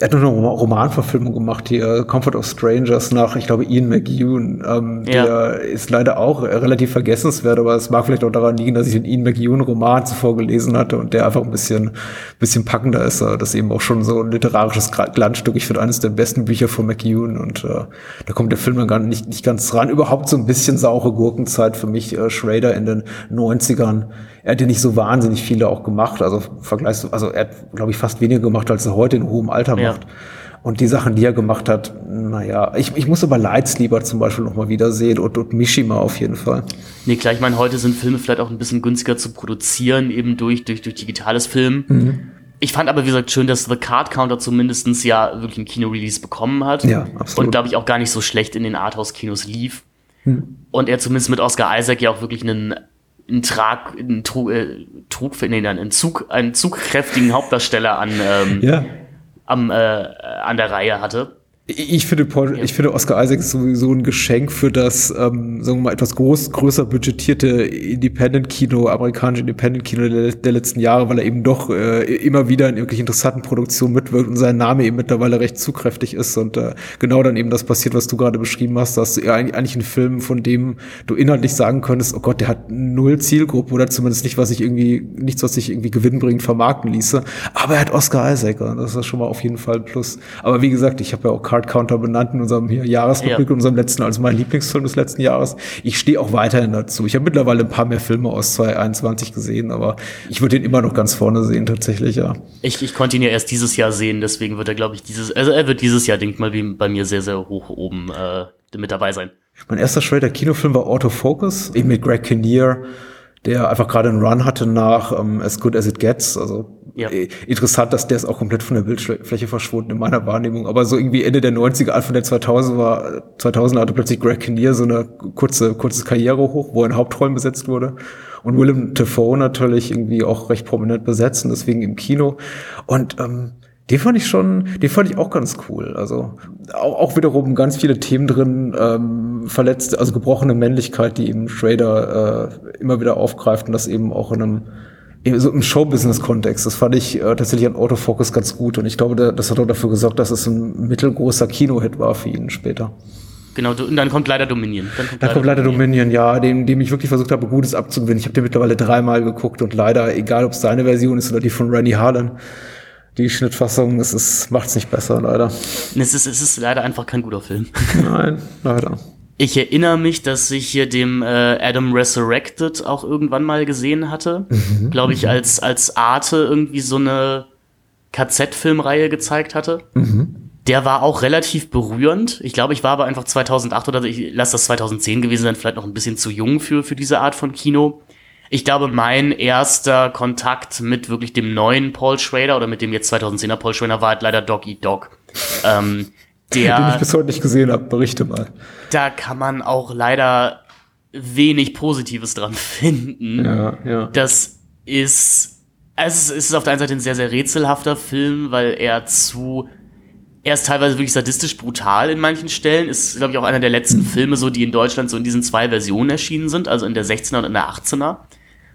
Er hat noch eine Romanverfilmung gemacht, hier Comfort of Strangers nach, ich glaube, Ian McEwan. Ähm, ja. Der ist leider auch relativ vergessenswert, aber es mag vielleicht auch daran liegen, dass ich den Ian McEwan-Roman zuvor gelesen hatte und der einfach ein bisschen, bisschen packender ist. Das ist eben auch schon so ein literarisches Glanzstück. Ich finde eines der besten Bücher von McEwan und äh, da kommt der Film dann gar nicht, nicht ganz ran. Überhaupt so ein bisschen saure Gurkenzeit für mich, äh, Schrader in den 90ern er hat ja nicht so wahnsinnig viele auch gemacht. Also vergleichst also er hat, glaube ich, fast weniger gemacht, als er heute in hohem Alter ja. macht. Und die Sachen, die er gemacht hat, naja, ich, ich muss aber Lights lieber zum Beispiel nochmal wiedersehen und, und Mishima auf jeden Fall.
Nee, klar, ich meine, heute sind Filme vielleicht auch ein bisschen günstiger zu produzieren, eben durch, durch, durch digitales Film. Mhm. Ich fand aber, wie gesagt, schön, dass The Card Counter zumindestens ja wirklich ein Kino-Release bekommen hat.
Ja, absolut.
Und glaube ich auch gar nicht so schlecht in den Arthouse-Kinos lief. Mhm. Und er zumindest mit Oscar Isaac ja auch wirklich einen einen Trag, einen Trug, äh, Trug nee, einen Zug, einen zugkräftigen Hauptdarsteller an, ähm, ja. am, äh, an der Reihe hatte.
Ich finde, Paul, ja. ich finde Oscar Isaac ist sowieso ein Geschenk für das, ähm, sagen wir mal, etwas groß, größer budgetierte Independent-Kino, amerikanische Independent-Kino der, der, letzten Jahre, weil er eben doch äh, immer wieder in wirklich interessanten Produktionen mitwirkt und sein Name eben mittlerweile recht zukräftig ist und äh, genau dann eben das passiert, was du gerade beschrieben hast, dass du ja eigentlich einen Film, von dem du inhaltlich sagen könntest, oh Gott, der hat null Zielgruppe oder zumindest nicht, was sich irgendwie, nichts, was sich irgendwie gewinnbringend vermarkten ließe, aber er hat Oscar Isaac und das ist schon mal auf jeden Fall ein Plus. Aber wie gesagt, ich habe ja auch Card Counter benannt in unserem Jahresrückblick,
Ja.
in unserem letzten, als mein Lieblingsfilm des letzten Jahres. Ich stehe auch weiterhin dazu. Ich habe mittlerweile ein paar mehr Filme aus 2021 gesehen, aber ich würde ihn immer noch ganz vorne sehen, tatsächlich, ja.
Ich, ich konnte ihn ja erst dieses Jahr sehen, deswegen wird er, glaube ich, dieses, also er wird dieses Jahr, denke ich mal, wie bei mir sehr, sehr hoch oben äh, mit dabei sein.
Mein erster Schrader Kinofilm war Autofocus, eben mit Greg Kinnear, der einfach gerade einen Run hatte nach ähm, As Good As It Gets. Also
Ja.
äh, interessant, dass der ist auch komplett von der Bildfläche verschwunden in meiner Wahrnehmung. Aber so irgendwie Ende der 90er, Anfang der 2000er, war, 2000er hatte plötzlich Greg Kinnear so eine kurze, kurzes Karriere hoch, wo er in Hauptrollen besetzt wurde. Und Willem Dafoe natürlich irgendwie auch recht prominent besetzt und deswegen im Kino. Und ähm, den fand ich schon, den fand ich auch ganz cool. Also auch, auch wiederum ganz viele Themen drin, ähm, verletzte, also gebrochene Männlichkeit, die eben Schrader äh, immer wieder aufgreift und das eben auch in einem so im Showbusiness-Kontext. Das fand ich äh, tatsächlich an Autofocus ganz gut und ich glaube, da, das hat auch dafür gesorgt, dass es ein mittelgroßer Kinohit war für ihn später.
Genau, und dann kommt leider Dominion. Dann kommt
Da kommt leider Dominion, ja, dem, dem ich wirklich versucht habe, Gutes abzugewinnen. Ich habe den mittlerweile dreimal geguckt und leider, egal ob es seine Version ist oder die von Randy Harlan, die Schnittfassung, es ist, macht's nicht besser, leider.
Es ist, es ist leider einfach kein guter Film.
Nein, leider.
Ich erinnere mich, dass ich hier dem äh, Adam Resurrected auch irgendwann mal gesehen hatte. Glaube ich, als, als Arte irgendwie so eine KZ-Filmreihe gezeigt hatte. Der war auch relativ berührend. Ich glaube, ich war aber einfach 2008 oder ich lasse das 2010 gewesen sein, vielleicht noch ein bisschen zu jung für, für diese Art von Kino. Ich glaube, mein erster Kontakt mit wirklich dem neuen Paul Schrader oder mit dem jetzt 2010er Paul Schrader war halt leider Dog Eat Dog. Ähm, der,
Den ich bis heute nicht gesehen habe, berichte mal.
da kann man auch leider wenig Positives dran finden.
Ja, ja.
Das ist, also es ist auf der einen Seite ein sehr, sehr rätselhafter Film, weil er zu, er ist teilweise wirklich sadistisch brutal in manchen Stellen. Ist, glaube ich, auch einer der letzten Filme, so die in Deutschland so in diesen zwei Versionen erschienen sind, also in der 16er und in der 18er.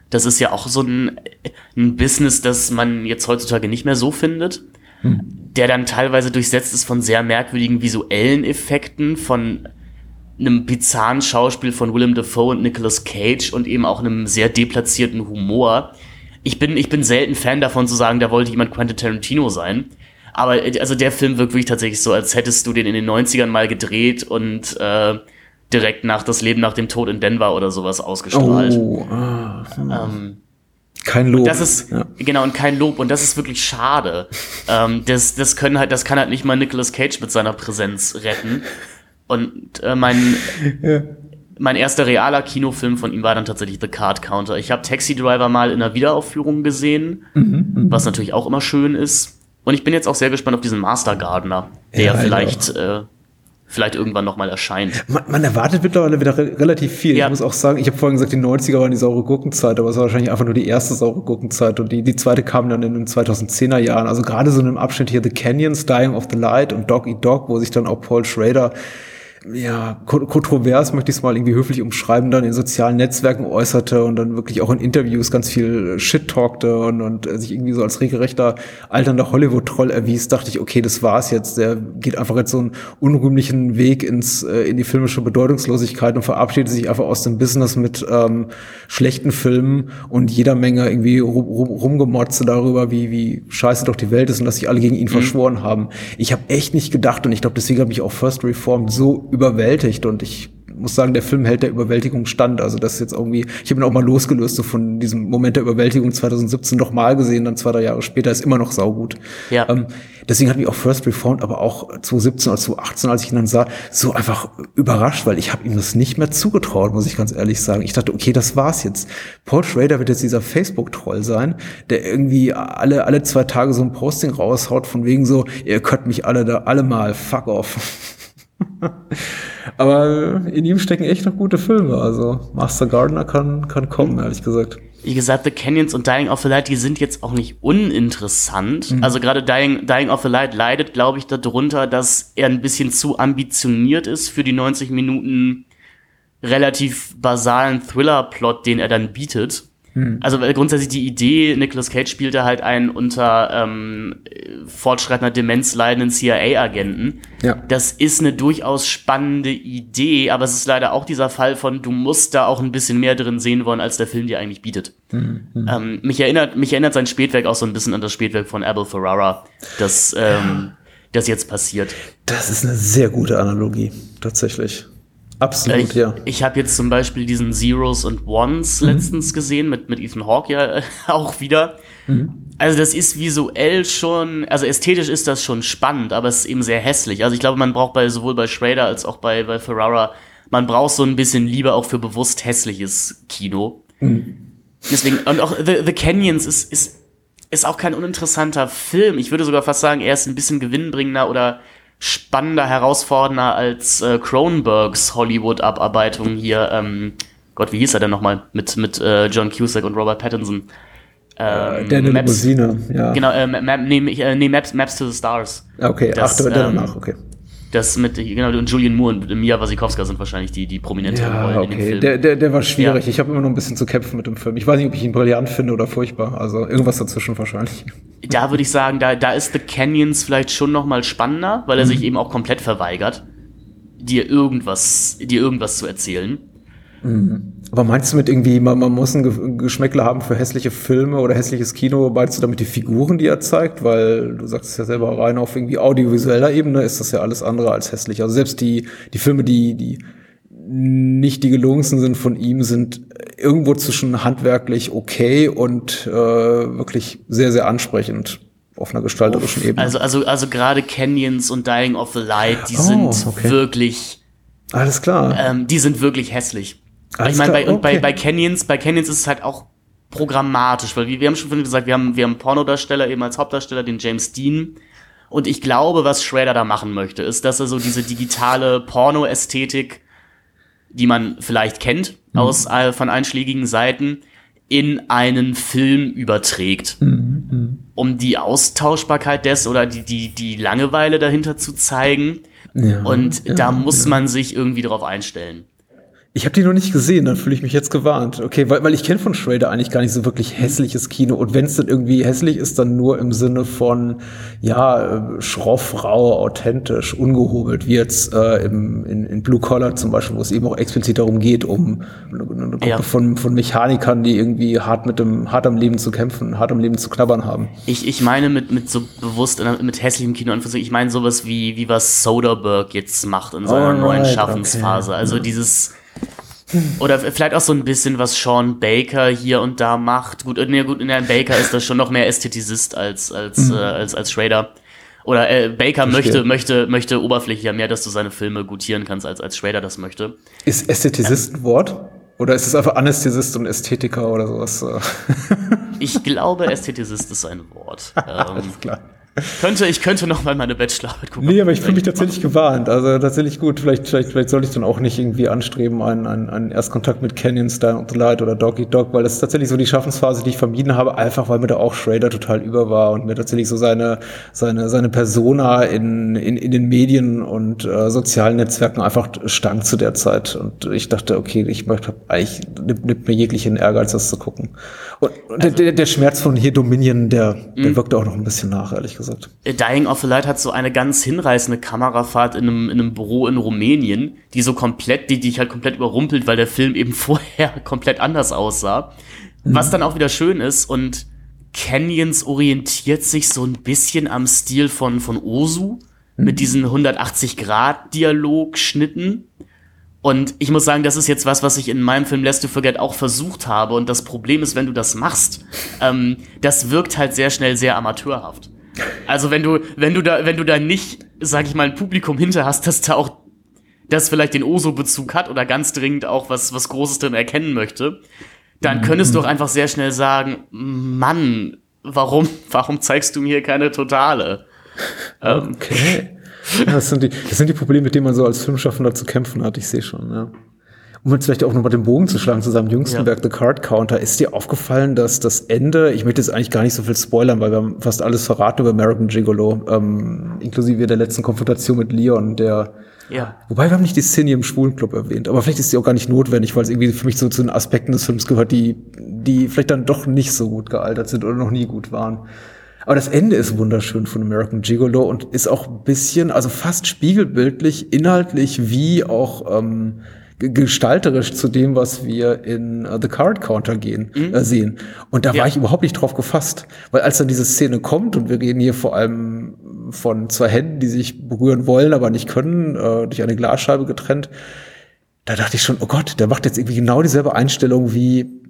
Das ist ja auch so ein, ein Business, das man jetzt heutzutage nicht mehr so findet der dann teilweise durchsetzt ist von sehr merkwürdigen visuellen Effekten, von einem bizarren Schauspiel von Willem Dafoe und Nicolas Cage und eben auch einem sehr deplatzierten Humor. Ich bin, ich bin selten Fan davon zu sagen, da wollte jemand Quentin Tarantino sein. Aber also der Film wirkt wirklich tatsächlich so, als hättest du den in den 90ern mal gedreht und äh, direkt nach das Leben nach dem Tod in Denver oder sowas ausgestrahlt.
Oh, ah,
Ähm,
kein Lob.
das ist
ja.
genau und kein Lob und das ist wirklich schade. ähm, das, das können halt, das kann halt nicht mal Nicolas Cage mit seiner Präsenz retten. Und äh, mein mein erster realer Kinofilm von ihm war dann tatsächlich The Card Counter. Ich habe Taxi Driver mal in einer Wiederaufführung gesehen, was natürlich auch immer schön ist. Und ich bin jetzt auch sehr gespannt auf diesen Master Gardener, der
Ja,
vielleicht äh, vielleicht irgendwann noch mal erscheint.
Man, man erwartet mittlerweile wieder re relativ viel.
Ja.
Ich muss auch sagen, ich habe vorhin gesagt, die 90er waren die saure Gurkenzeit, aber es war wahrscheinlich einfach nur die erste saure Gurkenzeit und die, die zweite kam dann in den 2010er Jahren. Also gerade so in einem Abschnitt hier The Canyons, Dying of the Light und Dog Eat Dog, wo sich dann auch Paul Schrader ja, ko- kontrovers möchte ich es mal irgendwie höflich umschreiben, dann in sozialen Netzwerken äußerte und dann wirklich auch in Interviews ganz viel Shit talkte und, und äh, sich irgendwie so als regelrechter alternder Hollywood-Troll erwies, dachte ich, okay, das war's jetzt. Der geht einfach jetzt so einen unrühmlichen Weg ins, äh, in die filmische Bedeutungslosigkeit und verabschiedet sich einfach aus dem Business mit ähm, schlechten Filmen und jeder Menge irgendwie rum, rum, rumgemotze darüber, wie, wie scheiße doch die Welt ist und dass sich alle gegen ihn verschworen haben. Ich habe echt nicht gedacht und ich glaube, deswegen habe ich auch First Reformed so überwältigt und ich muss sagen, der Film hält der Überwältigung stand. Also das ist jetzt irgendwie, ich habe ihn auch mal losgelöst so von diesem Moment der Überwältigung 2017 noch mal gesehen, dann zwei, drei Jahre später, ist immer noch saugut.
Ja.
Ähm, deswegen hat mich auch First Reformed, aber auch 2017 oder 2018, als ich ihn dann sah, so einfach überrascht, weil ich habe ihm das nicht mehr zugetraut, muss ich ganz ehrlich sagen. Ich dachte, okay, das war's jetzt. Paul Schrader wird jetzt dieser Facebook-Troll sein, der irgendwie alle, alle zwei Tage so ein Posting raushaut, von wegen so, ihr könnt mich alle da, alle mal, fuck off. Aber in ihm stecken echt noch gute Filme. Also Master Gardener kann, kann kommen, ehrlich gesagt.
Wie gesagt, The Canyons und Dying of the Light, die sind jetzt auch nicht uninteressant. Also gerade Dying, Dying of the Light leidet, glaube ich, darunter, dass er ein bisschen zu ambitioniert ist für die 90 Minuten relativ basalen Thriller-Plot, den er dann bietet. Also weil grundsätzlich die Idee, Nicolas Cage spielte halt einen unter ähm, äh, fortschreitender Demenz leidenden CIA-Agenten.
Ja.
Das ist eine durchaus spannende Idee, aber es ist leider auch dieser Fall von, du musst da auch ein bisschen mehr drin sehen wollen, als der Film dir eigentlich bietet. Ähm, mich, erinnert, mich erinnert sein Spätwerk auch so ein bisschen an das Spätwerk von Abel Ferrara, das ähm, das jetzt passiert.
Das ist eine sehr gute Analogie, tatsächlich. Absolut,
ich,
ja.
Ich habe jetzt zum Beispiel diesen Zeros und Ones
Mhm.
letztens gesehen, mit, mit Ethan Hawke ja äh, auch wieder.
Mhm.
Also das ist visuell schon, also ästhetisch ist das schon spannend, aber es ist eben sehr hässlich. Also ich glaube, man braucht bei sowohl bei Schrader als auch bei, bei Ferrara, man braucht so ein bisschen Liebe auch für bewusst hässliches Kino. Deswegen, und auch The, The Canyons ist, ist, ist auch kein uninteressanter Film. Ich würde sogar fast sagen, er ist ein bisschen gewinnbringender oder spannender, herausfordernder als äh, Cronenbergs Hollywood-Abarbeitung hier. Ähm, Gott, wie hieß er denn nochmal? Mit, mit äh, John Cusack und Robert Pattinson. Ähm,
Der eine
Maps-
Limousine, ja.
Genau, äh, Map, nee, äh, nee Maps, Maps to the Stars.
Okay,
Das,
ach, der der
ähm,
danach, okay.
Das mit, genau, und Julian Moore und Mia Wasikowska sind wahrscheinlich die, die prominenteren
Ja,
Rollen in dem
okay.
Film.
Der, der, der war schwierig.
Ja.
Ich habe immer noch ein bisschen zu kämpfen mit dem Film. Ich weiß nicht, ob ich ihn brillant finde oder furchtbar. Also irgendwas dazwischen wahrscheinlich.
da würde ich sagen, da, da ist The Canyons vielleicht schon noch mal spannender, weil er
Mhm.
sich eben auch komplett verweigert, dir irgendwas, dir irgendwas zu erzählen.
Aber meinst du mit irgendwie, man, man muss ein Ge- Geschmäckle haben für hässliche Filme oder hässliches Kino? Meinst du damit die Figuren, die er zeigt? Weil du sagst es ja selber rein auf irgendwie audiovisueller Ebene ist das ja alles andere als hässlich. Also selbst die, die Filme, die, die nicht die gelungensten sind von ihm, sind irgendwo zwischen handwerklich okay und äh, wirklich sehr, sehr ansprechend auf einer gestalterischen Ebene.
Also, also, also gerade Canyons und Dying of the Light, die
Oh,
sind
okay.
wirklich,
Alles klar.
ähm, die sind wirklich hässlich.
Alles
ich meine, bei, und bei,
okay.
bei Canyons, bei Canyons ist es halt auch programmatisch, weil wir, wir haben schon vorhin gesagt, wir haben, wir haben einen Pornodarsteller eben als Hauptdarsteller, den James Dean. Und ich glaube, was Schrader da machen möchte, ist, dass er so diese digitale Porno-Ästhetik, die man vielleicht kennt
Mhm.
aus äh, von einschlägigen Seiten, in einen Film überträgt,
Mhm,
um die Austauschbarkeit des oder die, die, die Langeweile dahinter zu zeigen.
Ja,
Und
ja,
da muss man sich irgendwie drauf einstellen.
Ich habe die noch nicht gesehen, dann fühle ich mich jetzt gewarnt. Okay, weil, weil ich kenne von Schrader eigentlich gar nicht so wirklich hässliches Kino. Und wenn es dann irgendwie hässlich ist, dann nur im Sinne von, ja, äh, schroff, rau, authentisch, ungehobelt, wie jetzt äh, im, in, in Blue Collar zum Beispiel, wo es eben auch explizit darum geht, um eine, eine Gruppe
Ja.
von, von Mechanikern, die irgendwie hart mit dem, hart am Leben zu kämpfen, hart am Leben zu knabbern haben.
Ich, ich meine mit, mit so bewusst, äh, mit hässlichem Kino, ich meine sowas wie, wie was Soderbergh jetzt macht in seiner
Alright,
neuen
okay.
Schaffensphase. Also dieses, oder vielleicht auch so ein bisschen, was Sean Baker hier und da macht. Gut, äh, nee, gut, in der Baker ist das schon noch mehr Ästhetisist als, als, äh, als, als Schrader. Oder äh, Baker
Verstehe.
möchte, möchte, möchte oberflächlicher mehr, dass du seine Filme gutieren kannst, als, als Schrader das möchte.
Ist Ästhetisist ein Wort? Oder ist es einfach Anästhesist und Ästhetiker oder sowas?
Ich glaube, Ästhetisist ist ein Wort. Ähm,
Alles klar.
Könnte, ich könnte noch mal meine Bachelorarbeit gucken.
Nee, aber ich fühle mich tatsächlich gewarnt. Also tatsächlich gut. Vielleicht, vielleicht, vielleicht sollte ich dann auch nicht irgendwie anstreben, einen, einen, einen Erstkontakt mit Canyon, Style the Light oder Doggy Dog, weil das ist tatsächlich so die Schaffensphase, die ich vermieden habe, einfach weil mir da auch Schrader total über war und mir tatsächlich so seine, seine, seine Persona in, in, in den Medien und äh, sozialen Netzwerken einfach stank zu der Zeit. Und ich dachte, okay, ich möchte eigentlich, nimmt, nimmt mir jeglichen Ehrgeiz, das zu gucken. Und, und der, der, der Schmerz von hier Dominion, der, der wirkte auch noch ein bisschen nach, ehrlich gesagt.
Dying of the Light hat so eine ganz hinreißende Kamerafahrt in einem, in einem Büro in Rumänien, die so komplett, die dich halt komplett überrumpelt, weil der Film eben vorher komplett anders aussah. Was dann auch wieder schön ist und Canyons orientiert sich so ein bisschen am Stil von, von Osu mit diesen 180-Grad-Dialog-Schnitten. Und ich muss sagen, das ist jetzt was, was ich in meinem Film Lest to Forget auch versucht habe. Und das Problem ist, wenn du das machst, ähm, das wirkt halt sehr schnell sehr amateurhaft. Also wenn du, wenn du da, wenn du da nicht, sag ich mal, ein Publikum hinter hast, das da auch, das vielleicht den Oso-Bezug hat oder ganz dringend auch was, was Großes drin erkennen möchte, dann könntest du auch einfach sehr schnell sagen, Mann, warum, warum zeigst du mir keine Totale? Ähm,
Okay. Das, sind die, das sind die Probleme, mit denen man so als Filmschaffender zu kämpfen hat, ich sehe schon, ja. Um jetzt vielleicht auch nochmal den Bogen zu schlagen zu seinem jüngsten
Ja.
Werk, The Card Counter, ist dir aufgefallen, dass das Ende, ich möchte jetzt eigentlich gar nicht so viel spoilern, weil wir haben fast alles verraten über American Gigolo, ähm, inklusive der letzten Konfrontation mit Leon, der
ja.
Wobei wir haben nicht die Szene im Schwulenclub erwähnt, aber vielleicht ist sie auch gar nicht notwendig, weil es irgendwie für mich so zu den Aspekten des Films gehört, die, die vielleicht dann doch nicht so gut gealtert sind oder noch nie gut waren. Aber das Ende ist wunderschön von American Gigolo und ist auch ein bisschen, also fast spiegelbildlich, inhaltlich wie auch ähm, gestalterisch zu dem, was wir in uh, The Card Counter gehen, äh, sehen. Und da
Ja.
war ich überhaupt nicht drauf gefasst, weil als dann diese Szene kommt und wir reden hier vor allem von zwei Händen, die sich berühren wollen, aber nicht können, äh, durch eine Glasscheibe getrennt. Da dachte ich schon, oh Gott, der macht jetzt irgendwie genau dieselbe Einstellung wie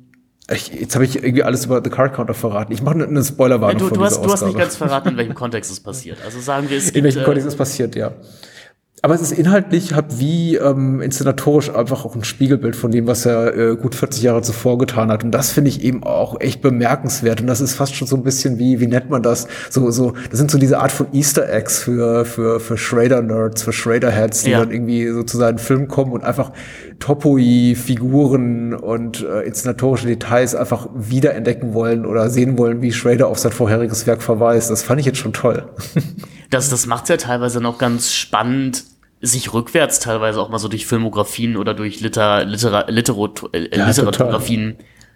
ich, jetzt habe ich irgendwie alles über The Card Counter verraten. Ich mache eine Spoilerwarnung
Ja, du,
von
du, hast, du hast nicht ganz verraten, in welchem Kontext es passiert. Also sagen wir, es gibt,
In welchem
äh,
Kontext ist passiert, ja. Aber es ist inhaltlich halt wie ähm, inszenatorisch einfach auch ein Spiegelbild von dem, was er äh, gut 40 Jahre zuvor getan hat. Und das finde ich eben auch echt bemerkenswert. Und das ist fast schon so ein bisschen wie, wie nennt man das? So, so, das sind so diese Art von Easter Eggs für, für, für Schrader-Nerds, für Schrader-Heads, die
Ja.
dann irgendwie so zu seinen Film kommen und einfach Topoi, Figuren und äh, inszenatorische Details einfach wiederentdecken wollen oder sehen wollen, wie Schrader auf sein vorheriges Werk verweist. Das fand ich jetzt schon toll.
das, das macht es ja teilweise noch ganz spannend, sich rückwärts teilweise auch mal so durch Filmografien oder durch Liter, Litera, Litero, äh,
Ja,
Literatografien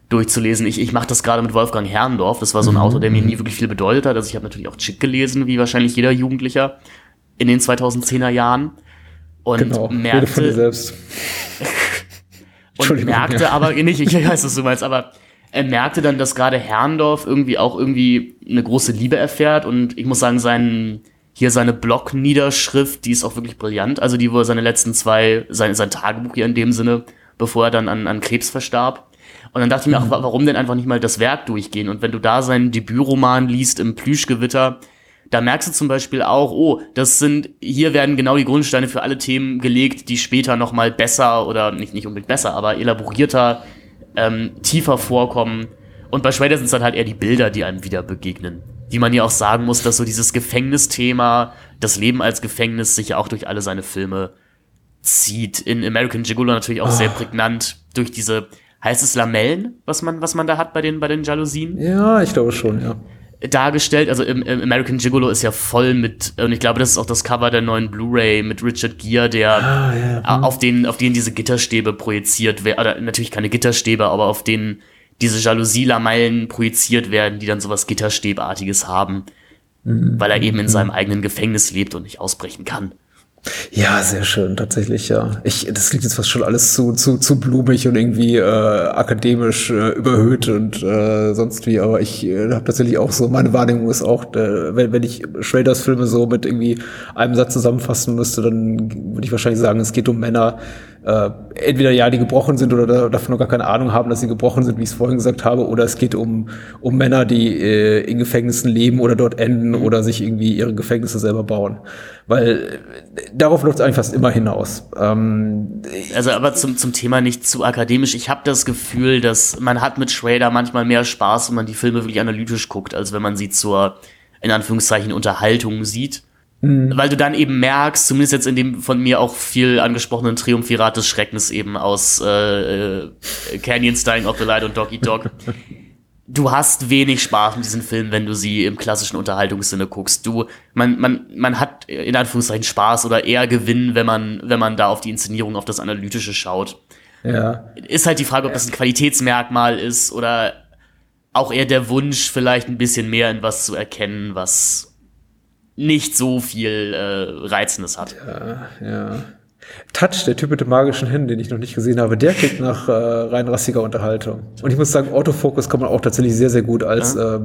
durchzulesen. Ich, ich mache das gerade mit Wolfgang Herrndorf. Das war
Mhm.
so ein Autor, der mir nie wirklich viel bedeutet hat. Also ich habe natürlich auch Chick gelesen, wie wahrscheinlich jeder Jugendlicher in den 2010er Jahren. Und
Genau. Rede von dir
merkte,
selbst.
und merkte
ja.
aber nicht, ich weiß, was du meinst, aber er merkte dann, dass gerade Herrndorf irgendwie auch irgendwie eine große Liebe erfährt und ich muss sagen, sein, hier seine Blog-Niederschrift, die ist auch wirklich brillant, also die, wo er seine letzten zwei, sein, sein Tagebuch hier in dem Sinne, bevor er dann an, an Krebs verstarb. Und dann dachte ich mir auch, wa- warum denn einfach nicht mal das Werk durchgehen? Und wenn du da seinen Debütroman liest im Plüschgewitter, da merkst du zum Beispiel auch, oh, das sind, hier werden genau die Grundsteine für alle Themen gelegt, die später nochmal besser oder nicht, nicht unbedingt besser, aber elaborierter, ähm, tiefer vorkommen. Und bei Schrader sind es dann halt eher die Bilder, die einem wieder begegnen. Wie man ja auch sagen muss, dass so dieses Gefängnisthema, das Leben als Gefängnis sich ja auch durch alle seine Filme zieht. In American Gigolo natürlich auch sehr prägnant durch diese, heißt es Lamellen, was man, was man da hat bei den, bei den Jalousien?
Ja, ich glaube schon, ja.
dargestellt. Also im, im American Gigolo ist ja voll mit, und ich glaube, das ist auch das Cover der neuen Blu-ray mit Richard Gere, der
Ah,
auf denen, auf denen diese Gitterstäbe projiziert werden, oder natürlich keine Gitterstäbe, aber auf denen diese Jalousie-Lamellen projiziert werden, die dann sowas Gitterstäbartiges haben,
Mhm.
weil er eben in seinem eigenen Gefängnis lebt und nicht ausbrechen kann.
Ja, sehr schön, tatsächlich, ja. Ich, das klingt jetzt fast schon alles zu, zu, zu blumig und irgendwie äh, akademisch äh, überhöht und äh, sonst wie, aber ich äh, habe tatsächlich auch so, meine Wahrnehmung ist auch, äh, wenn, wenn ich Schraders Filme so mit irgendwie einem Satz zusammenfassen müsste, dann würde ich wahrscheinlich sagen, es geht um Männer, äh, entweder ja, die gebrochen sind oder da, davon noch gar keine Ahnung haben, dass sie gebrochen sind, wie ich es vorhin gesagt habe, oder es geht um, um Männer, die äh, in Gefängnissen leben oder dort enden oder sich irgendwie ihre Gefängnisse selber bauen. Weil äh, darauf läuft es eigentlich fast immer hinaus. Ähm,
Also aber zum, zum Thema nicht zu akademisch. Ich habe das Gefühl, dass man hat mit Schrader manchmal mehr Spaß, wenn man die Filme wirklich analytisch guckt, als wenn man sie zur, in Anführungszeichen, Unterhaltung sieht. Weil du dann eben merkst, zumindest jetzt in dem von mir auch viel angesprochenen Triumphirat des Schreckens eben aus äh, äh, Canyons Dying of the Light und Doggy Dog, du hast wenig Spaß mit diesen Filmen, wenn du sie im klassischen Unterhaltungssinne guckst. Du, man, man, man hat in Anführungszeichen Spaß oder eher Gewinn, wenn man, wenn man da auf die Inszenierung, auf das Analytische schaut.
ja.
Ist halt die Frage, ob das ein Qualitätsmerkmal ist oder auch eher der Wunsch, vielleicht ein bisschen mehr in was zu erkennen, was nicht so viel äh, Reizendes hat.
Ja. Touch, der Typ mit den magischen Händen, den ich noch nicht gesehen habe, der klingt nach äh, rein rassiger Unterhaltung. Und ich muss sagen, Autofocus kann man auch tatsächlich sehr, sehr gut als äh,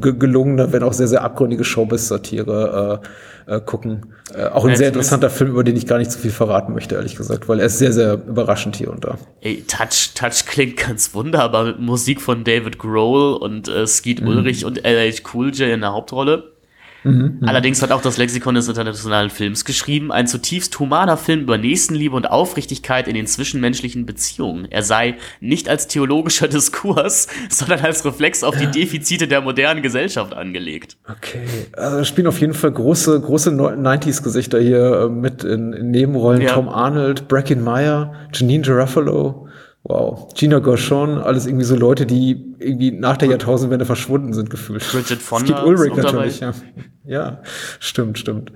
ge gelungene, wenn auch sehr, sehr abgründige Showbiz-Satire äh, äh, gucken. Äh, auch ein
Ja,
sehr interessanter Film, über den ich gar nicht so viel verraten möchte, ehrlich gesagt, weil er ist sehr, sehr überraschend hier und da.
Ey, Touch, Touch klingt ganz wunderbar mit Musik von David Grohl und äh, Skeet Ulrich und LH Cool J in der Hauptrolle. Allerdings hat auch das Lexikon des internationalen Films geschrieben, ein zutiefst humaner Film über Nächstenliebe und Aufrichtigkeit in den zwischenmenschlichen Beziehungen. Er sei nicht als theologischer Diskurs, sondern als Reflex auf die Defizite der modernen Gesellschaft angelegt.
Okay, also spielen auf jeden Fall große, große 90s-Gesichter hier äh, mit in, in Nebenrollen.
Ja.
Tom Arnold, Bracken Meyer, Janine Garofalo, wow, Gina Gershon, alles irgendwie so Leute, die irgendwie nach der Jahrtausendwende verschwunden sind gefühlt.
Bridget Fonda
Skeet Ulrich natürlich, ja. Ja, stimmt, stimmt.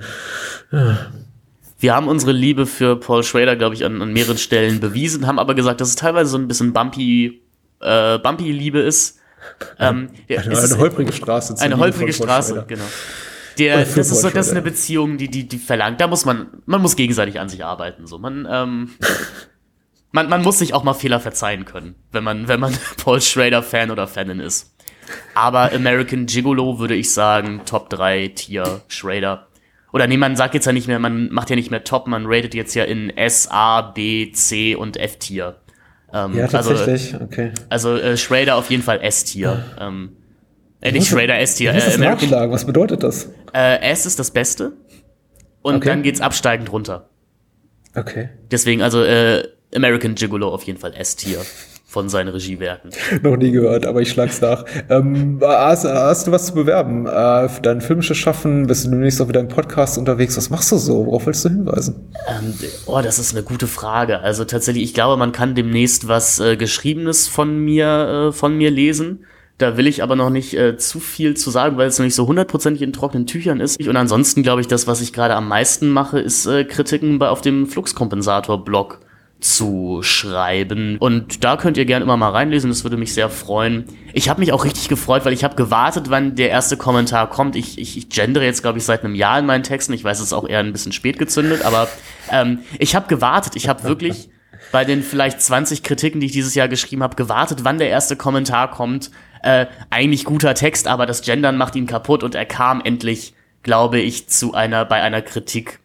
Wir haben unsere Liebe für Paul Schrader, glaube ich, an, an mehreren Stellen bewiesen, haben aber gesagt, dass es teilweise so ein bisschen bumpy, äh, bumpy Liebe ist. Ähm,
Eine,
es ist-
eine holprige Straße.
Eine
Liebe
holprige Straße, genau. Der, das ist so, das ist eine. Beziehung, die, die, die verlangt. Da muss man, man muss gegenseitig an sich arbeiten. So, man, ähm, man, man muss sich auch mal Fehler verzeihen können, wenn man, wenn man Paul Schrader Fan oder Fanin ist. Aber American Gigolo würde ich sagen, Top 3 Tier Schrader. oder nee, man sagt jetzt ja nicht mehr, man macht ja nicht mehr Top, man ratet jetzt ja in S, A, B, C und F-Tier. Ähm,
Ja,
also,
tatsächlich. okay.
also äh, Schrader auf jeden Fall S-Tier. Ähm, äh, nicht Schrader, S-Tier. Äh, American?
Was bedeutet das?
äh, S ist das Beste. Und
Okay.
dann geht's absteigend runter.
Okay.
Deswegen, also äh, American Gigolo auf jeden Fall S-Tier von seinen Regiewerken.
Noch nie gehört, aber ich schlag's nach. Ähm, hast, hast du was zu bewerben? Äh, für dein filmisches Schaffen? Bist du demnächst auch wieder im Podcast unterwegs? Was machst du so? Worauf willst du hinweisen?
Ähm, oh, das ist eine gute Frage. Also tatsächlich, ich glaube, man kann demnächst was äh, Geschriebenes von mir, äh, von mir lesen. Da will ich aber noch nicht äh, zu viel zu sagen, weil es noch nicht so hundertprozentig in trockenen Tüchern ist. Und ansonsten glaube ich, das, was ich gerade am meisten mache, ist äh, Kritiken bei, auf dem Fluxkompensator-Blog zu schreiben. Und da könnt ihr gerne immer mal reinlesen, das würde mich sehr freuen. Ich habe mich auch richtig gefreut, weil ich habe gewartet, wann der erste Kommentar kommt. Ich, ich, ich gendere jetzt, glaube ich, seit einem Jahr in meinen Texten. Ich weiß, es ist auch eher ein bisschen spät gezündet, aber ähm, ich habe gewartet. Ich habe wirklich bei den vielleicht 20 Kritiken, die ich dieses Jahr geschrieben habe, gewartet, wann der erste Kommentar kommt. Äh, eigentlich guter Text, aber das Gendern macht ihn kaputt und er kam endlich, glaube ich, zu einer, bei einer Kritik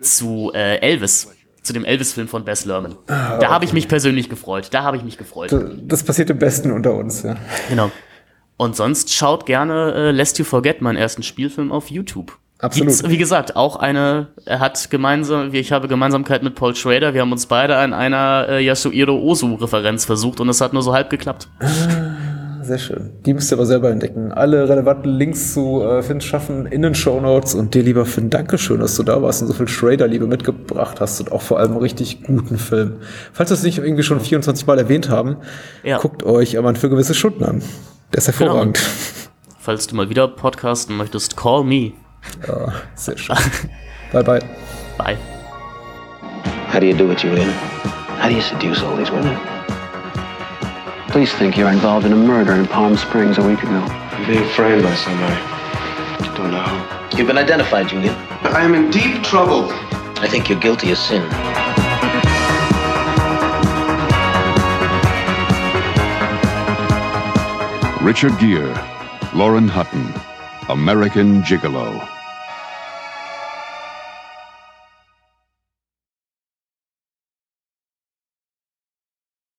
zu äh, Elvis, zu dem Elvis-Film von Bess Lerman. da habe ich mich persönlich gefreut. Da habe ich mich gefreut.
Das passiert im Besten unter uns, ja.
Genau. Und sonst schaut gerne äh, Lest You Forget, meinen ersten Spielfilm auf YouTube.
Absolut.
Gibt's, wie gesagt, auch eine, er hat gemeinsam, ich habe Gemeinsamkeit mit Paul Schrader, wir haben uns beide an einer äh, Yasuhiro Ozu-Referenz versucht und es hat nur so halb geklappt.
Sehr schön. Die müsst ihr aber selber entdecken. Alle relevanten Links zu äh, Finns Schaffen in den Shownotes. Und dir, lieber Finn, Dankeschön, dass du da warst und so viel Schrader-Liebe mitgebracht hast und auch vor allem einen richtig guten Film. Falls wir es nicht irgendwie schon 24 Mal erwähnt haben,
Ja.
guckt euch aber für gewisse Stunden an. Der ist hervorragend.
Falls du mal wieder podcasten möchtest, call me.
Ja, sehr schön. bye, bye.
Bye.
How do you do it, Julian? How do you seduce all these women?
Police think you're involved in a murder in Palm Springs a week ago.
I'm being framed by somebody. I don't know who.
You've been identified, Julian.
I am in deep trouble.
I think you're guilty of sin.
Richard Gere, Lauren Hutton, American Gigolo.